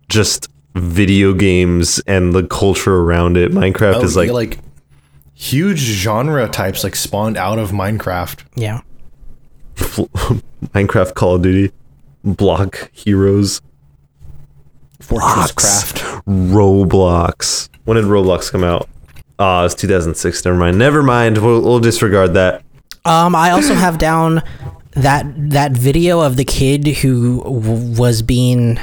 Speaker 9: just video games and the culture around it, Minecraft
Speaker 7: Oh,
Speaker 9: is like,
Speaker 7: like huge genre types like spawned out of Minecraft.
Speaker 8: yeah
Speaker 9: Minecraft, Call of Duty, Block Heroes,
Speaker 7: Fortress Craft.
Speaker 9: Roblox. When did Roblox come out? Ah, it was 2006. Never mind. Never mind. We'll, we'll disregard that.
Speaker 8: um i also have down that that video of the kid who w- was being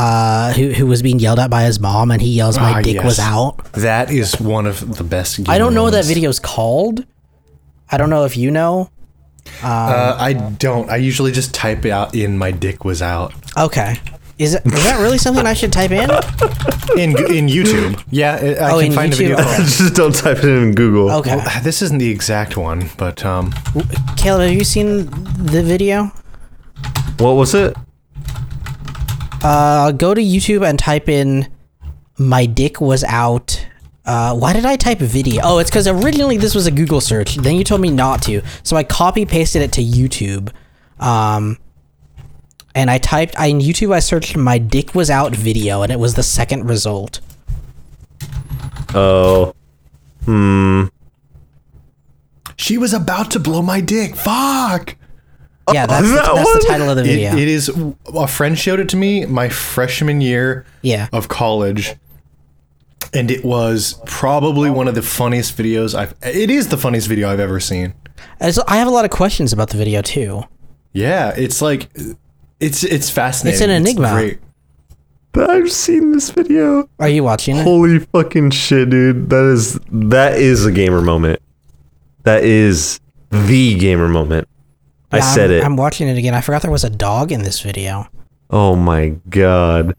Speaker 8: uh who, who was being yelled at by his mom and he yells my
Speaker 7: Ah,
Speaker 8: dick
Speaker 7: yes.
Speaker 8: was out
Speaker 7: That is one of the best.
Speaker 8: I don't know what that
Speaker 7: moments.
Speaker 8: video's called i don't know if you know
Speaker 7: Uh, I don't. I usually just type out in my dick was out
Speaker 8: okay is, it, is that really something i should type in
Speaker 7: in in YouTube. Yeah, I I
Speaker 8: Oh,
Speaker 7: can
Speaker 8: in
Speaker 7: find
Speaker 8: YouTube?
Speaker 7: a video. called-
Speaker 9: just don't type it in Google.
Speaker 8: okay
Speaker 7: Well, this isn't the exact one, but um,
Speaker 8: Caleb, have you seen the video?
Speaker 9: What was it?
Speaker 8: Uh, go to YouTube and type in "my dick was out." Uh, why did I type video? Oh, it's because originally this was a Google search. Then you told me not to, so I copy pasted it to YouTube. Um, and I typed I, in YouTube. I searched "my dick was out" video, and it was the second result.
Speaker 9: Oh, hmm.
Speaker 7: she was about to blow my dick. Fuck.
Speaker 8: Yeah, that's, the,
Speaker 9: that
Speaker 8: that's the title of the
Speaker 7: It,
Speaker 8: video.
Speaker 7: it is. A friend showed it to me my freshman year
Speaker 8: Yeah.
Speaker 7: of college, and it was probably one of the funniest videos I've. It is the funniest video I've ever seen.
Speaker 8: And so I have a lot of questions about the video too.
Speaker 7: Yeah, it's like, it's it's fascinating.
Speaker 8: It's an enigma.
Speaker 7: great.
Speaker 9: I've seen this video.
Speaker 8: Are you watching it?
Speaker 9: Holy fucking shit, dude! That is that is a gamer moment. That is the gamer moment. I said
Speaker 8: I'm,
Speaker 9: it.
Speaker 8: I'm watching it again. I forgot there was a dog in this video.
Speaker 9: oh my god.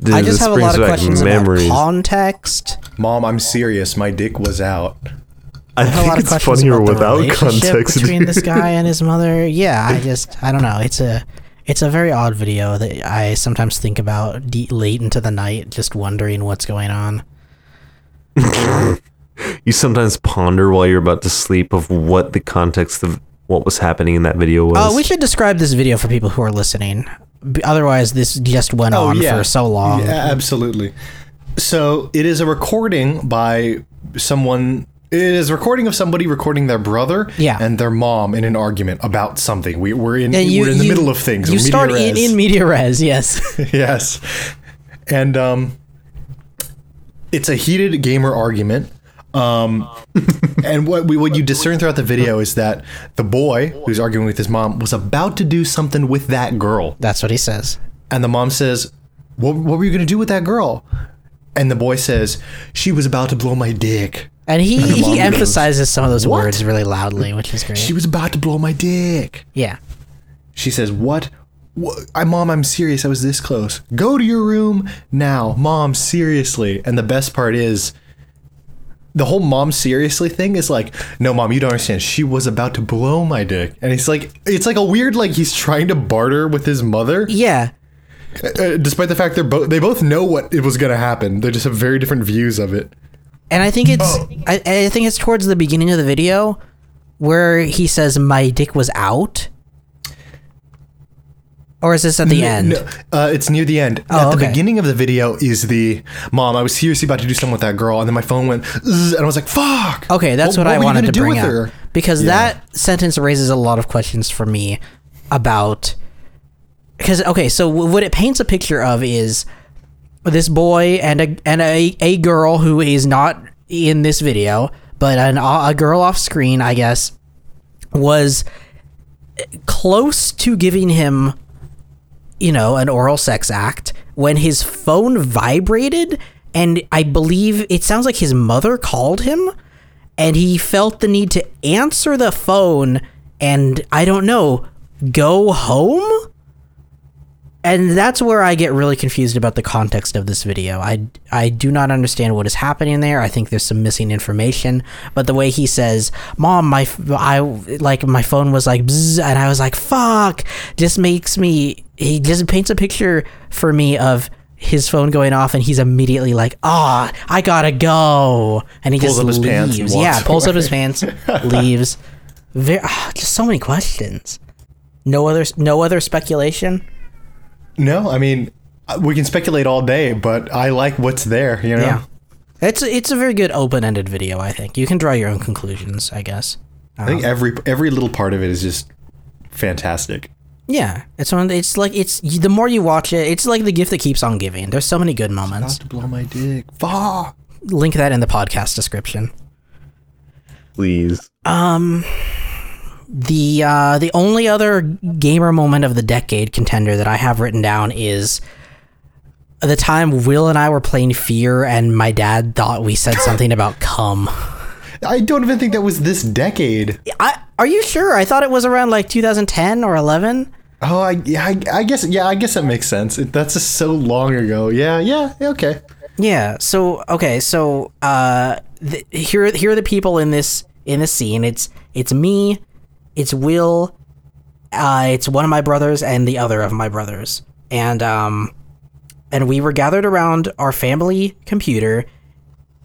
Speaker 9: Dude,
Speaker 8: I just
Speaker 9: this
Speaker 8: have a lot of
Speaker 9: back
Speaker 8: questions
Speaker 9: memories.
Speaker 8: about context.
Speaker 7: Mom, I'm serious. My dick was out.
Speaker 9: I
Speaker 8: I have a lot of
Speaker 9: it's
Speaker 8: questions
Speaker 9: funnier
Speaker 8: about the
Speaker 9: without
Speaker 8: relationship
Speaker 9: context.
Speaker 8: between this guy and his mother. Yeah, I just I don't know. It's a it's a very odd video that I sometimes think about de- late into the night, just wondering what's going on.
Speaker 9: you sometimes ponder while you're about to sleep of what the context of what was happening in that video was.
Speaker 8: Uh, we should describe this video for people who are listening. Otherwise, this just went
Speaker 7: Oh,
Speaker 8: on
Speaker 7: yeah.
Speaker 8: for so long.
Speaker 7: Yeah, absolutely. So it is a recording by someone. It is a recording of somebody recording their brother
Speaker 8: Yeah.
Speaker 7: and their mom in an argument about something. We, we're in
Speaker 8: you-
Speaker 7: we're in the
Speaker 8: you-
Speaker 7: middle of things.
Speaker 8: You
Speaker 7: We're
Speaker 8: start
Speaker 7: media
Speaker 8: in, in media res, yes.
Speaker 7: yes, and um, it's a heated gamer argument. Um, and what we what you discern throughout the video is that the boy who's arguing with his mom was about to do something with that girl.
Speaker 8: That's what he says.
Speaker 7: And the mom says, what, what were you going to do with that girl? And the boy says, She was about to blow my dick.
Speaker 8: And he,
Speaker 7: mom
Speaker 8: he
Speaker 7: goes,
Speaker 8: emphasizes some of those
Speaker 7: "What?"
Speaker 8: words really loudly, which is great.
Speaker 7: She was about to blow my dick.
Speaker 8: yeah.
Speaker 7: She says, What? what? I, Mom, I'm serious. I was this close. Go to your room now. Mom, seriously. And the best part is, the whole mom seriously thing is like, no, mom, you don't understand. She was about to blow my dick. And he's like, it's like a weird, like, he's trying to barter with his mother.
Speaker 8: Yeah.
Speaker 7: Uh, despite the fact they're both they both know what it was going to happen they just have very different views of it
Speaker 8: and I think it's I, I think it's towards the beginning of the video where he says my dick was out. Or is this at the end?
Speaker 7: No, uh, it's near the end.
Speaker 8: Oh,
Speaker 7: At the
Speaker 8: okay.
Speaker 7: beginning of the video is the mom. I was seriously about to do something with that girl, and then my phone went, and I was like, "Fuck."
Speaker 8: Okay, that's what,
Speaker 7: what
Speaker 8: I wanted
Speaker 7: do
Speaker 8: bring up
Speaker 7: her?
Speaker 8: because
Speaker 7: Yeah.
Speaker 8: that sentence raises a lot of questions for me about because okay, so what it paints a picture of is this boy and a and a, a girl who is not in this video, but an, a girl off screen, I guess, was close to giving him you know, an oral sex act when his phone vibrated and I believe it sounds like his mother called him and he felt the need to answer the phone and I don't know, go home? And that's where I get really confused about the context of this video. I, I do not understand what is happening there. I think there's some missing information. But the way he says, "Mom, my I like my phone was like," and I was like, "Fuck," just makes me. He just paints a picture for me of his phone going off, and he's immediately like, "Ah, I gotta go," and he
Speaker 7: Pulls
Speaker 8: just
Speaker 7: up his
Speaker 8: leaves.
Speaker 7: pants
Speaker 8: yeah, pulls up his pants, leaves. Very, ah, just so many questions. No other, no other speculation.
Speaker 7: No, I mean, uh, we can speculate all day, but I like what's there. You know.
Speaker 8: Yeah. It's it's a very good open-ended video, I think. You can draw your own conclusions, I guess.
Speaker 7: I think every every little part of it is just fantastic.
Speaker 8: Yeah, it's one. It's like it's the more you watch it, it's like the gift that keeps on giving. There's so many good moments.
Speaker 7: to blow my dick. Fuck.
Speaker 8: Link that in the podcast description.
Speaker 9: Please.
Speaker 8: Um, The uh, the only other gamer moment of the decade contender that I have written down is the time Will and I were playing Fear, and my dad thought we said something about cum.
Speaker 7: I don't even think that was this decade.
Speaker 8: I are you sure? I thought it was around like 2010 or 11.
Speaker 7: Oh, I, I, I guess yeah, I guess that makes sense. It, that's just so long ago. Yeah, yeah, okay.
Speaker 8: Yeah. So okay. So uh, th- here here are the people in this in this scene. It's it's me, it's Will, uh, it's one of my brothers and the other of my brothers, and um, and we were gathered around our family computer.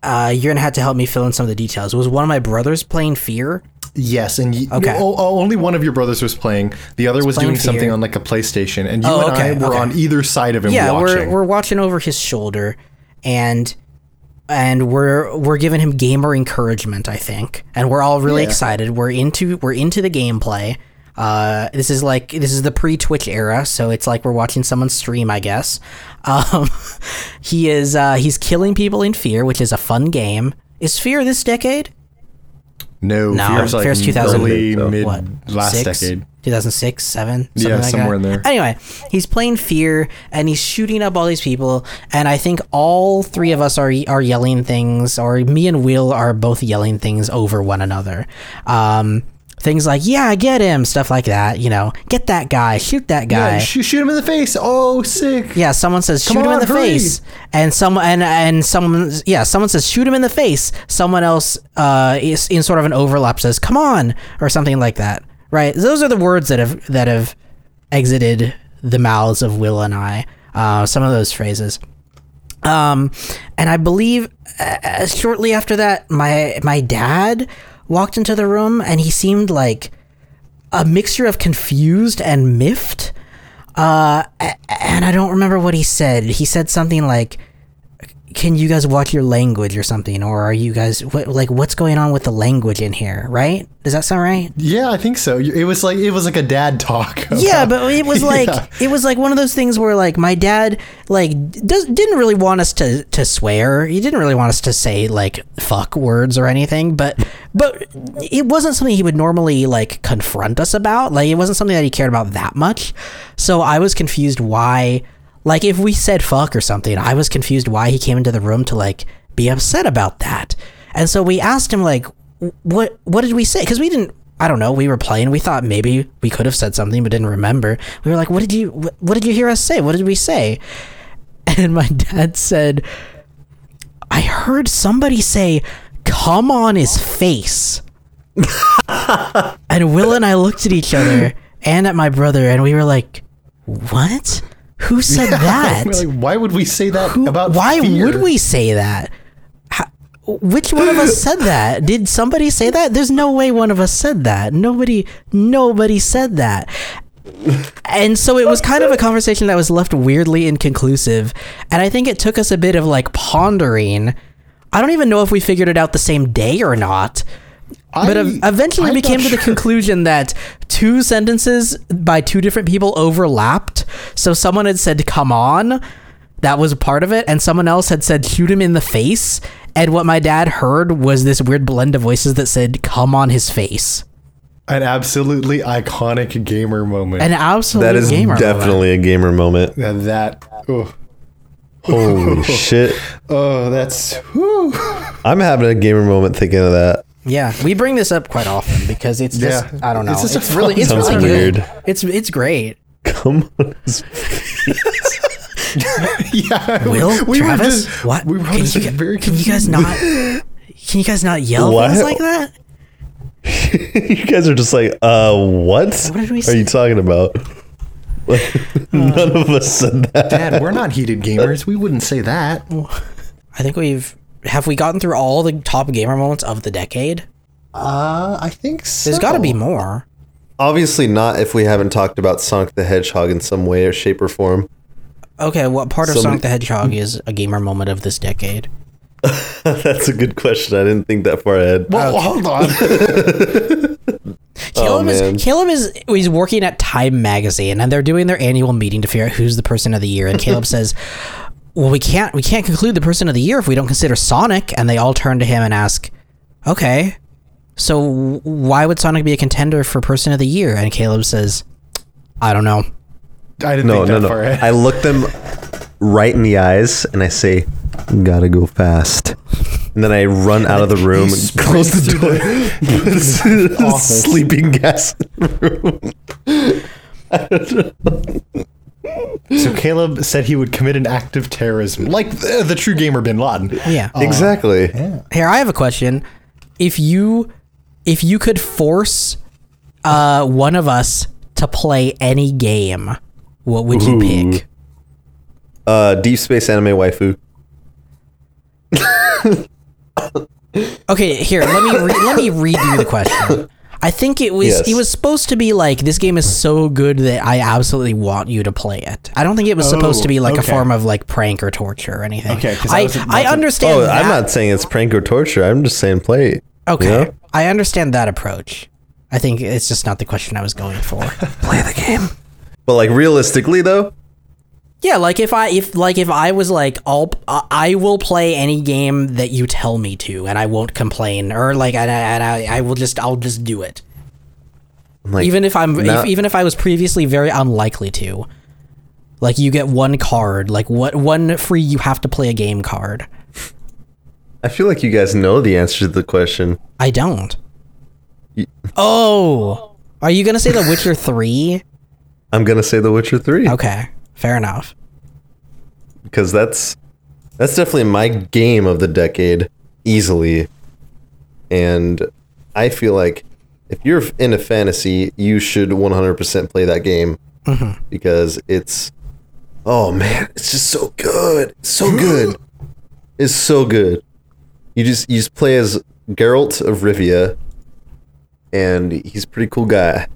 Speaker 8: Uh, you're gonna have to help me fill in some of the details. Was one of my brothers playing Fear?
Speaker 7: Yes, and y-
Speaker 8: Okay.
Speaker 7: o- only one of your brothers was playing. The other was doing something on like a PlayStation, and you
Speaker 8: Oh,
Speaker 7: and I were
Speaker 8: okay.
Speaker 7: on either side of him
Speaker 8: yeah,
Speaker 7: watching.
Speaker 8: we're we're watching over his shoulder, and and we're we're giving him gamer encouragement, I think, and we're all really
Speaker 7: Yeah.
Speaker 8: excited. We're into we're into the gameplay. Uh, this is like this is the pre Twitch era, so it's like we're watching someone stream, I guess. Um, he is uh, he's killing people in Fear, which is a fun game. Is Fear this decade?
Speaker 7: No,
Speaker 8: No,
Speaker 7: Fear's like
Speaker 8: Fear's 2000
Speaker 7: early
Speaker 9: so.
Speaker 7: mid
Speaker 8: what
Speaker 7: last
Speaker 8: six?
Speaker 7: decade.
Speaker 8: 2006 7 something
Speaker 7: Yeah,
Speaker 8: like
Speaker 7: somewhere
Speaker 8: that.
Speaker 7: in there.
Speaker 8: anyway he's playing fear and he's shooting up all these people and i think all three of us are are yelling things or me and will are both yelling things over one another um things like yeah get him stuff like that you know get that guy shoot that guy
Speaker 7: Yeah, shoot, shoot him in the face. Oh, sick.
Speaker 8: yeah, someone says shoot
Speaker 7: Come
Speaker 8: him in the
Speaker 7: hurry.
Speaker 8: face, and some and and someone yeah, someone says shoot him in the face. Someone else uh is in sort of an overlap says come on or something like that. Right? Those are the words that have that have exited the mouths of Will and I. Uh, some of those phrases. Um, and I believe uh, shortly after that, my my dad walked into the room, and he seemed like a mixture of confused and miffed. Uh, and I don't remember what he said. He said something like, "Can you guys watch your language or something?" Or are you guys what, like, what's going on with the language in here? Right? Does that sound right?
Speaker 7: Yeah, I think so. It was like it was like a dad talk.
Speaker 8: Yeah, but it was like
Speaker 7: Yeah.
Speaker 8: it was like one of those things where like my dad like does, didn't really want us to to swear. He didn't really want us to say like fuck words or anything, but but it wasn't something he would normally like confront us about. Like it wasn't something that he cared about that much. So I was confused why like if we said fuck or something, I was confused why he came into the room to like be upset about that. And so we asked him like what what did we say? Cuz we didn't I don't know. We were playing. We thought maybe we could have said something, but didn't remember. We were like, "What did you? What, what did you hear us say? What did we say?" And my dad said, "I heard somebody say, come on his face." and Will and I looked at each other and at my brother, and we were like, "What? Who said that?
Speaker 7: Like, why would we say that
Speaker 8: Who-
Speaker 7: about?
Speaker 8: why
Speaker 7: fear?
Speaker 8: would we say that?" How, Which one of us said that? Did somebody say that? There's no way one of us said that. Nobody nobody said that. And so it was kind of a conversation that was left weirdly inconclusive. And I think it took us a bit of like pondering. I don't even know if we figured it out the same day or not. But eventually
Speaker 1: I'm
Speaker 8: we came
Speaker 1: not
Speaker 8: to the conclusion that two sentences by two different people overlapped. So someone had said, come on. That was a part of it. And someone else had said, shoot him in the face. And what my dad heard was this weird blend of voices that said, come on his face.
Speaker 7: An absolutely iconic gamer moment.
Speaker 8: An absolute
Speaker 9: That is
Speaker 8: gamer moment.
Speaker 9: definitely a gamer moment.
Speaker 7: Now that. Oh,
Speaker 9: Holy shit.
Speaker 7: oh that's. whew.
Speaker 9: I'm having a gamer moment thinking of that.
Speaker 8: Yeah, we bring this up quite often because it's just
Speaker 7: Yeah.
Speaker 8: I don't know.
Speaker 7: It's
Speaker 8: It's,
Speaker 7: just a
Speaker 8: really it's
Speaker 9: Sounds
Speaker 8: really good.
Speaker 9: weird.
Speaker 8: It's it's great.
Speaker 9: Come on.
Speaker 7: yeah.
Speaker 8: Will
Speaker 7: we were
Speaker 8: Travis,
Speaker 7: just-
Speaker 8: what?
Speaker 7: We were
Speaker 8: can,
Speaker 7: just
Speaker 8: you,
Speaker 7: very
Speaker 8: can you guys not? Can you guys not yell
Speaker 9: What?
Speaker 8: things like that?
Speaker 9: you guys are just like, uh, what?
Speaker 8: What did we say?
Speaker 9: are
Speaker 8: say?
Speaker 9: you talking about? Like, none of us said that.
Speaker 7: Dad, we're not heated gamers. We wouldn't say that.
Speaker 8: I think we've have we gotten through all the top gamer moments of the decade.
Speaker 7: Uh, I think so.
Speaker 8: There's got to be more.
Speaker 9: Obviously not if we haven't talked about Sonic the Hedgehog in some way or shape or form.
Speaker 8: Okay, what part of
Speaker 9: Somebody-
Speaker 8: Sonic the Hedgehog is a gamer moment of this decade?
Speaker 9: That's a good question. I didn't think that far ahead.
Speaker 7: Well, hold on.
Speaker 8: Caleb
Speaker 9: man.
Speaker 8: is Caleb is he's working at Time Magazine and they're doing their annual meeting to figure out who's the person of the year. And Caleb says, "Well, we can't we can't conclude the person of the year if we don't consider Sonic." And they all turn to him and ask, "Okay, so why would Sonic be a contender for person of the year?" And Caleb says, "I don't know."
Speaker 7: I didn't
Speaker 9: No,
Speaker 7: think
Speaker 9: no,
Speaker 7: that
Speaker 9: no.
Speaker 7: far ahead.
Speaker 9: I look them right in the eyes and I say, "Gotta go fast." And then I run out of the room and close the door. Put sleeping gas. in the room.
Speaker 7: So Caleb said he would commit an act of terrorism, like the, the true gamer Bin Laden.
Speaker 8: Yeah.
Speaker 9: exactly.
Speaker 8: Here, I have a question. If you if you could force uh one of us to play any game, what would you pick?
Speaker 9: Uh, Deep Space Anime Waifu.
Speaker 8: Okay, here let me re- let me redo the question. I think it was
Speaker 9: Yes.
Speaker 8: it was supposed to be like this game is so good that I absolutely want you to play it. I don't think it was supposed to be oh, like a form of like prank or torture or anything.
Speaker 7: Okay,
Speaker 8: I I
Speaker 7: a-
Speaker 8: understand.
Speaker 9: Oh, I'm not saying it's prank or torture. I'm just saying play. it,
Speaker 8: Okay,
Speaker 9: you know?
Speaker 8: I understand that approach. I think it's just not the question I was going for. play the game.
Speaker 9: But like realistically though,
Speaker 8: Yeah, like if I if like if I was like I'll I will play any game that you tell me to, and I won't complain, or like and I, and I, I will just I'll just do it,
Speaker 9: like
Speaker 8: even if I'm
Speaker 9: now-
Speaker 8: if, even if I was previously very unlikely to. Like you get one card, like what one free you have to play a game card.
Speaker 9: I feel like you guys know the answer to the question.
Speaker 8: I don't. Oh, are you gonna say The Witcher three?
Speaker 9: I'm gonna say The Witcher Three
Speaker 8: Okay, fair enough.
Speaker 9: because that's that's definitely my game of the decade easily, and I feel like if you're into fantasy, you should 100% play that game mm-hmm. because it's oh man, it's just so good, so good, it's so good. You just you just play as Geralt of Rivia, and he's a pretty cool guy.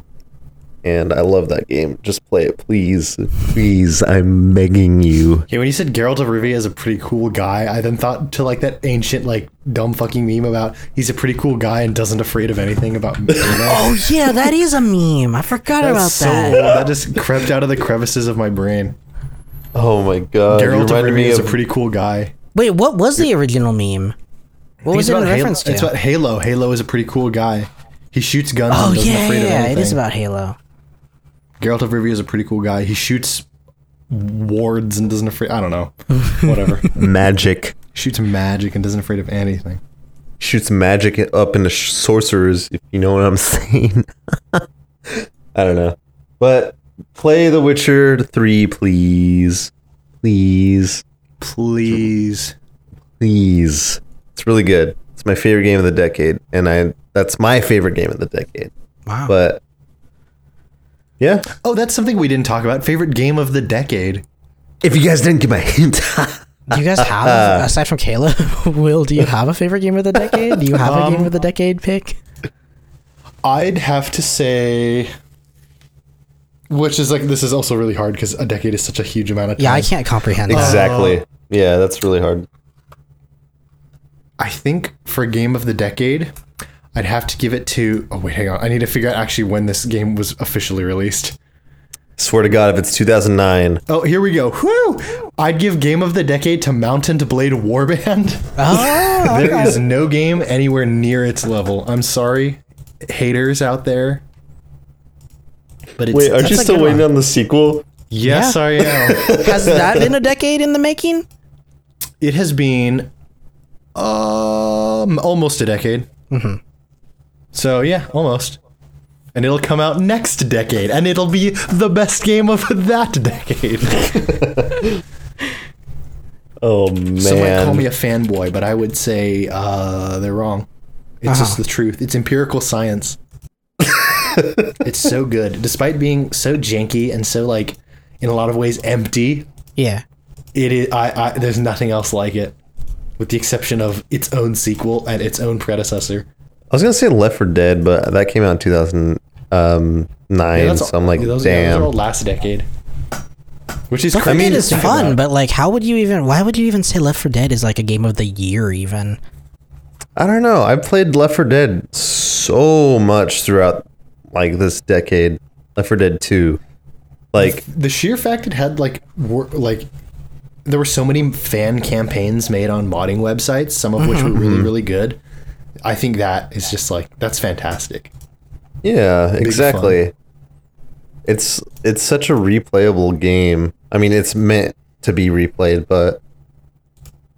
Speaker 9: And I love that game. Just play it, please. Please, I'm begging you.
Speaker 7: Yeah, when you said Geralt of Rivia is a pretty cool guy, I then thought to like that ancient like dumb fucking meme about he's a pretty cool guy and doesn't afraid of anything about.
Speaker 8: Oh yeah, that is a meme. I forgot about
Speaker 7: so
Speaker 8: that.
Speaker 7: old. That just crept out of the crevices of my brain.
Speaker 9: Oh my god. you
Speaker 7: Geralt of Rivia
Speaker 9: me
Speaker 7: is a pretty cool guy.
Speaker 8: Wait, what was the original meme? What was it in
Speaker 7: about Halo-
Speaker 8: reference to?
Speaker 7: It's about Halo. Halo is a pretty cool guy. He shoots guns
Speaker 8: oh
Speaker 7: and
Speaker 8: yeah,
Speaker 7: afraid of
Speaker 8: yeah, it is about Halo.
Speaker 7: Geralt of Rivia is a pretty cool guy. He shoots wards and doesn't afraid. I don't know. Whatever.
Speaker 9: magic.
Speaker 7: shoots magic and doesn't afraid of anything.
Speaker 9: Shoots magic up into sh- sorcerers, if you know what I'm saying. I don't know. But play The Witcher 3, please. Please.
Speaker 7: Please.
Speaker 9: Please. It's really good. It's my favorite game of the decade. And I that's my favorite game of the decade.
Speaker 8: Wow.
Speaker 9: But yeah.
Speaker 7: Oh, that's something we didn't talk about. Favorite game of the decade.
Speaker 9: If you guys didn't get my hint,
Speaker 8: Do you guys have aside from Caleb, Will? Do you have a favorite game of the decade? Do you have a game of the um, decade pick?
Speaker 7: I'd have to say, which is like this is also really hard because a decade is such a huge amount of time.
Speaker 8: Yeah, I can't comprehend that.
Speaker 9: Exactly. Um, yeah, that's really hard.
Speaker 7: I think for game of the decade, I'd have to give it to. Oh wait, hang on. I need to figure out actually when this game was officially released.
Speaker 9: Swear to God, if it's 2009,
Speaker 7: Oh, here we go. Whew! I'd give game of the decade to Mount & Blade Warband.
Speaker 8: Oh,
Speaker 7: There is no game anywhere near its level. I'm sorry, haters out there. But it's
Speaker 9: wait, aren't you
Speaker 8: a
Speaker 9: still waiting
Speaker 8: one.
Speaker 9: on the sequel?
Speaker 7: yes,
Speaker 8: Yeah.
Speaker 7: I am.
Speaker 8: has that been a decade in the making?
Speaker 7: it has been um almost a decade. Mm-hmm. So yeah, almost. And it'll come out next decade, and it'll be the best game of that decade.
Speaker 9: Oh man.
Speaker 7: Some might call me a fanboy, but I would say uh, they're wrong. It's just the truth. It's empirical science. it's so good, despite being so janky and so like, in a lot of ways, empty.
Speaker 8: Yeah.
Speaker 7: It is. I, I. There's nothing else like it, with the exception of its own sequel and its own predecessor.
Speaker 9: I was gonna say Left 4 Dead, but that came out in 2009, um,
Speaker 7: Yeah,
Speaker 9: so I'm like,
Speaker 7: those, yeah, those
Speaker 9: damn.
Speaker 7: are all last decade. Which is
Speaker 8: Left 4
Speaker 7: crazy.
Speaker 8: Dead
Speaker 7: to
Speaker 8: is fun,
Speaker 7: about.
Speaker 8: but like, how would you even? Why would you even say Left 4 Dead is like a game of the year? Even
Speaker 9: I don't know. I played Left 4 Dead so much throughout like this decade. Left 4 Dead 2. Like
Speaker 7: the sheer fact it had like wor- like there were so many fan campaigns made on modding websites, some of which were really mm-hmm. really good. I think that is just like that's fantastic.
Speaker 9: Yeah,
Speaker 7: fun.
Speaker 9: exactly. It's it's such a replayable game. I mean, it's meant to be replayed, but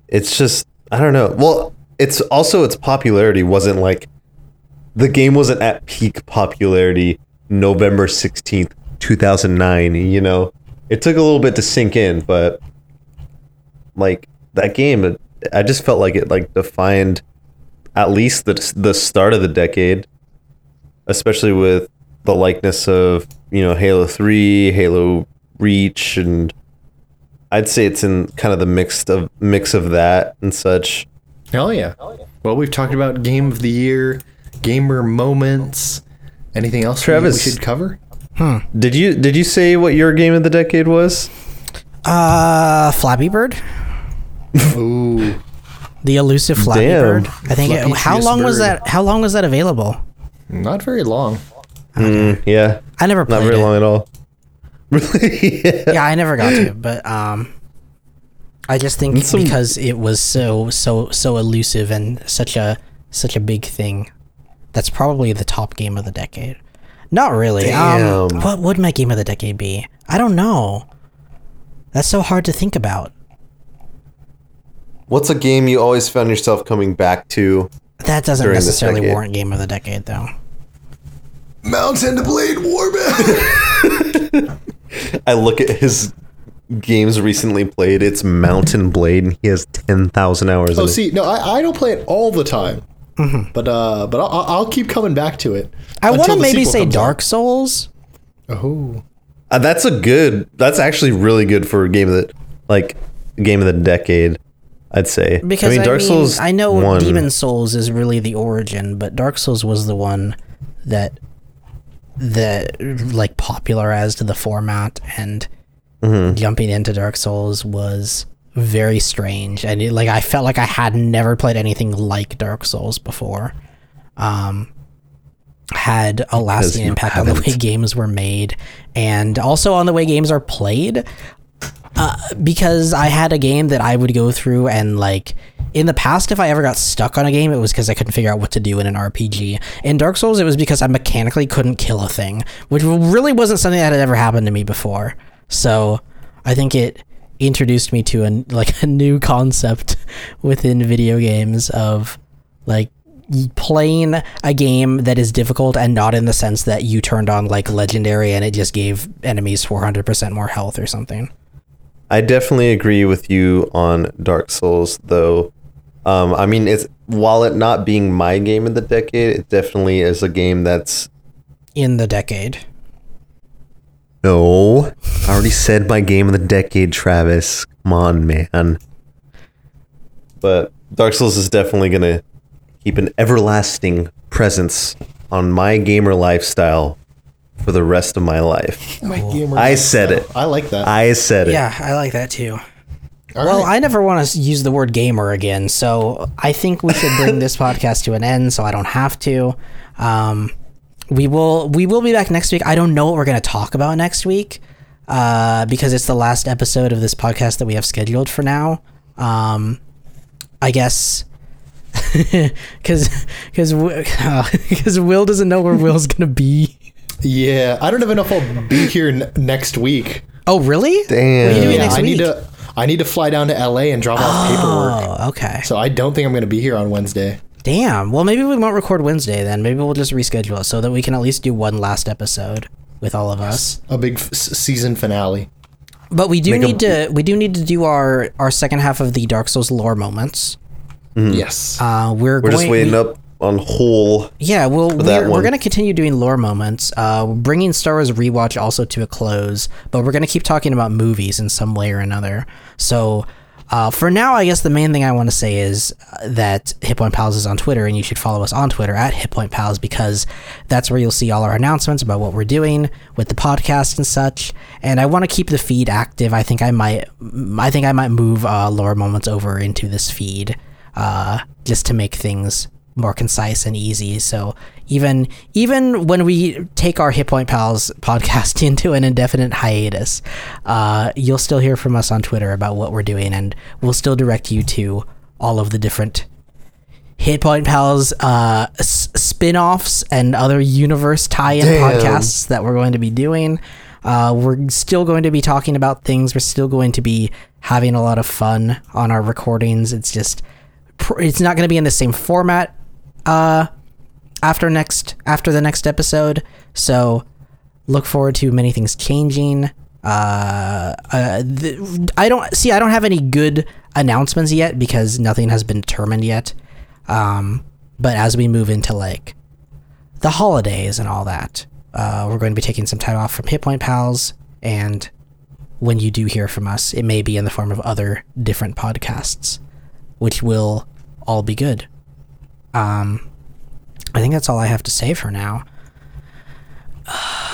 Speaker 9: it's just I don't know. Well, it's also its popularity wasn't like the game wasn't at peak popularity November 16th, 2009, you know. It took a little bit to sink in, but like that game I just felt like it like defined at least the the start of the decade especially with the likeness of you know Halo Three, Halo Reach, and I'd say it's in kind of the mixed of mix of that and such.
Speaker 7: Hell yeah. Well, we've talked about game of the year, gamer moments. Anything else we-
Speaker 9: Travis.
Speaker 7: we should cover?
Speaker 9: Did you did you say what your game of the decade was?
Speaker 8: uh, Flappy Bird,
Speaker 7: Ooh,
Speaker 8: the elusive Flappy
Speaker 9: Damn.
Speaker 8: Bird. I think. It, how
Speaker 7: Flappitious
Speaker 8: long was that? How long was that available?
Speaker 7: not very long.
Speaker 9: Yeah,
Speaker 8: I never
Speaker 9: not very
Speaker 8: it.
Speaker 9: long at all. Really? yeah.
Speaker 8: yeah, I never got to, but um, I just think
Speaker 9: some-
Speaker 8: because it was so so so elusive and such a such a big thing, that's probably the top game of the decade. Not really. Um,
Speaker 9: Damn.
Speaker 8: what would my game of the decade be? I don't know. That's so hard to think about.
Speaker 9: What's a game you always found yourself coming back to?
Speaker 8: That doesn't
Speaker 9: During this
Speaker 8: necessarily warrant game of the decade, though.
Speaker 7: Mount & Blade Warband.
Speaker 9: I look at his games recently played. It's Mount & Blade, and he has ten thousand hours.
Speaker 7: oh,
Speaker 9: in it.
Speaker 7: see, no, I, I don't play it all the time. But uh, but I'll, I'll keep coming back to it.
Speaker 8: I want to maybe say
Speaker 7: comes out.
Speaker 8: Dark Souls.
Speaker 7: Oh,
Speaker 9: Uh, that's a good. That's actually really good for a game of the like game of the decade. I'd say
Speaker 8: Because
Speaker 9: I mean, Dark Souls.
Speaker 8: I know
Speaker 9: one,
Speaker 8: Demon's Souls is really the origin, but Dark Souls was the one that that like popularized the format, and
Speaker 9: Mm-hmm.
Speaker 8: jumping into Dark Souls was very strange. And it, like I felt like I had never played anything like Dark Souls before. Um, had a lasting impact on the way games were made, and also on the way games are played Uh, because I had a game that I would go through and like in the past if I ever got stuck on a game it was because I couldn't figure out what to do in an RPG. In Dark Souls it was because I mechanically couldn't kill a thing, which really wasn't something that had ever happened to me before. So I think it introduced me to a like a new concept within video games of like playing a game that is difficult and not in the sense that you turned on like legendary and it just gave enemies 400% more health or something.
Speaker 9: I definitely agree with you on Dark Souls, though. Um, I mean, it's while it not being my game of the decade, it definitely is a game that's
Speaker 8: in the decade.
Speaker 9: no. I already said my game of the decade, Travis. Come on, man. but Dark Souls is definitely gonna keep an everlasting presence on my gamer lifestyle for the rest of my life.
Speaker 7: My gamer
Speaker 9: I said it.
Speaker 7: I like that.
Speaker 9: I said it.
Speaker 8: Yeah, I like that too.
Speaker 7: All
Speaker 8: well,
Speaker 7: right.
Speaker 8: I never want to use the word gamer again, so I think we should bring this podcast to an end, so I don't have to. Um, we will we will be back next week. I don't know what we're going to talk about next week uh, because it's the last episode of this podcast that we have scheduled for now. Um, I guess because because because Will doesn't know where Will's going to be.
Speaker 7: Yeah, I don't even know if I'll be here n- next week.
Speaker 8: Oh, really?
Speaker 9: Damn.
Speaker 8: What are you doing
Speaker 7: Yeah,
Speaker 8: next
Speaker 7: I
Speaker 8: week?
Speaker 7: need to. I need to fly down to LA and drop off paperwork.
Speaker 8: Oh, okay.
Speaker 7: So I don't think I'm going to be here on Wednesday.
Speaker 8: Damn. Well, maybe we won't record Wednesday then. Maybe we'll just reschedule it so that we can at least do one last episode with all of us.
Speaker 7: A big f- s- season finale.
Speaker 8: But we do
Speaker 9: Make a-
Speaker 8: need to we do need to do our our second half of the Dark Souls lore moments.
Speaker 7: Yes.
Speaker 8: Uh, we're
Speaker 9: We're
Speaker 8: going,
Speaker 9: just waiting
Speaker 8: we-
Speaker 9: up on whole.
Speaker 8: Yeah, well, we're, we're going to continue doing lore moments, uh, bringing Star Wars Rewatch also to a close, but we're going to keep talking about movies in some way or another. So, uh, for now, I guess the main thing I want to say is uh, that Hit Point Pals is on Twitter, and you should follow us on Twitter at Hit Point Pals because that's where you'll see all our announcements about what we're doing with the podcast and such. And I want to keep the feed active. I think I might, I think I might move uh, lore moments over into this feed uh, just to make things more concise and easy. So even even when we take our Hit Point Pals podcast into an indefinite hiatus, uh, you'll still hear from us on Twitter about what we're doing, and we'll still direct you to all of the different Hit Point Pals uh, s- spin-offs and other universe tie-in
Speaker 9: Damn.
Speaker 8: podcasts that we're going to be doing. Uh, we're still going to be talking about things. We're still going to be having a lot of fun on our recordings. It's just pr- it's not going to be in the same format uh after next after the next episode. So look forward to many things changing. Uh, uh i don't see i don't have any good announcements yet because nothing has been determined yet. Um but as we move into like the holidays and all that uh we're going to be taking some time off from hit point pals. And when you do hear from us it may be in the form of other different podcasts which will all be good um, I think that's all I have to say for now.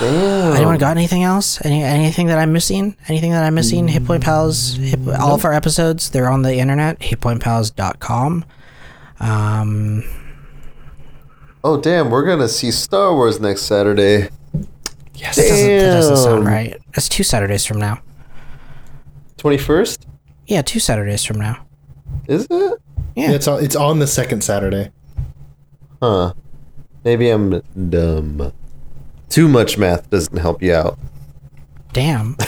Speaker 8: Anyone got anything else? Any anything that I'm missing? Anything that I'm missing? Hit Point Pals, hit, all of our episodes, they're on the internet, hitpointpals.com. Um,
Speaker 9: Oh damn, we're gonna see Star Wars next Saturday.
Speaker 7: yes.
Speaker 8: that doesn't, that doesn't sound right. That's two Saturdays from now.
Speaker 9: Twenty first?
Speaker 8: Yeah, two Saturdays from now.
Speaker 9: Is it?
Speaker 8: Yeah.
Speaker 7: It's on, it's on the second Saturday.
Speaker 9: Huh. Maybe I'm dumb. Too much math doesn't help you out.
Speaker 8: Damn.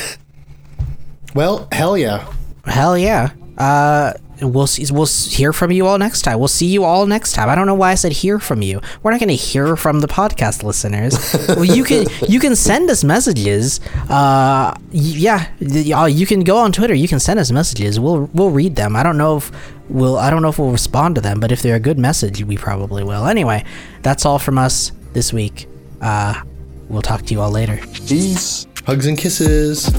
Speaker 7: Well, hell yeah.
Speaker 8: Hell yeah. Uh, we'll see. We'll hear from you all next time. We'll see you all next time. I don't know why I said hear from you. We're not going to hear from the podcast listeners. well, you can you can send us messages. Uh, yeah, uh, you can go on Twitter. You can send us messages. We'll we'll read them. I don't know if we'll I don't know if we'll respond to them, but if they're a good message, we probably will. Anyway, that's all from us this week. Uh, we'll talk to you all later.
Speaker 9: Peace.
Speaker 7: Hugs and kisses.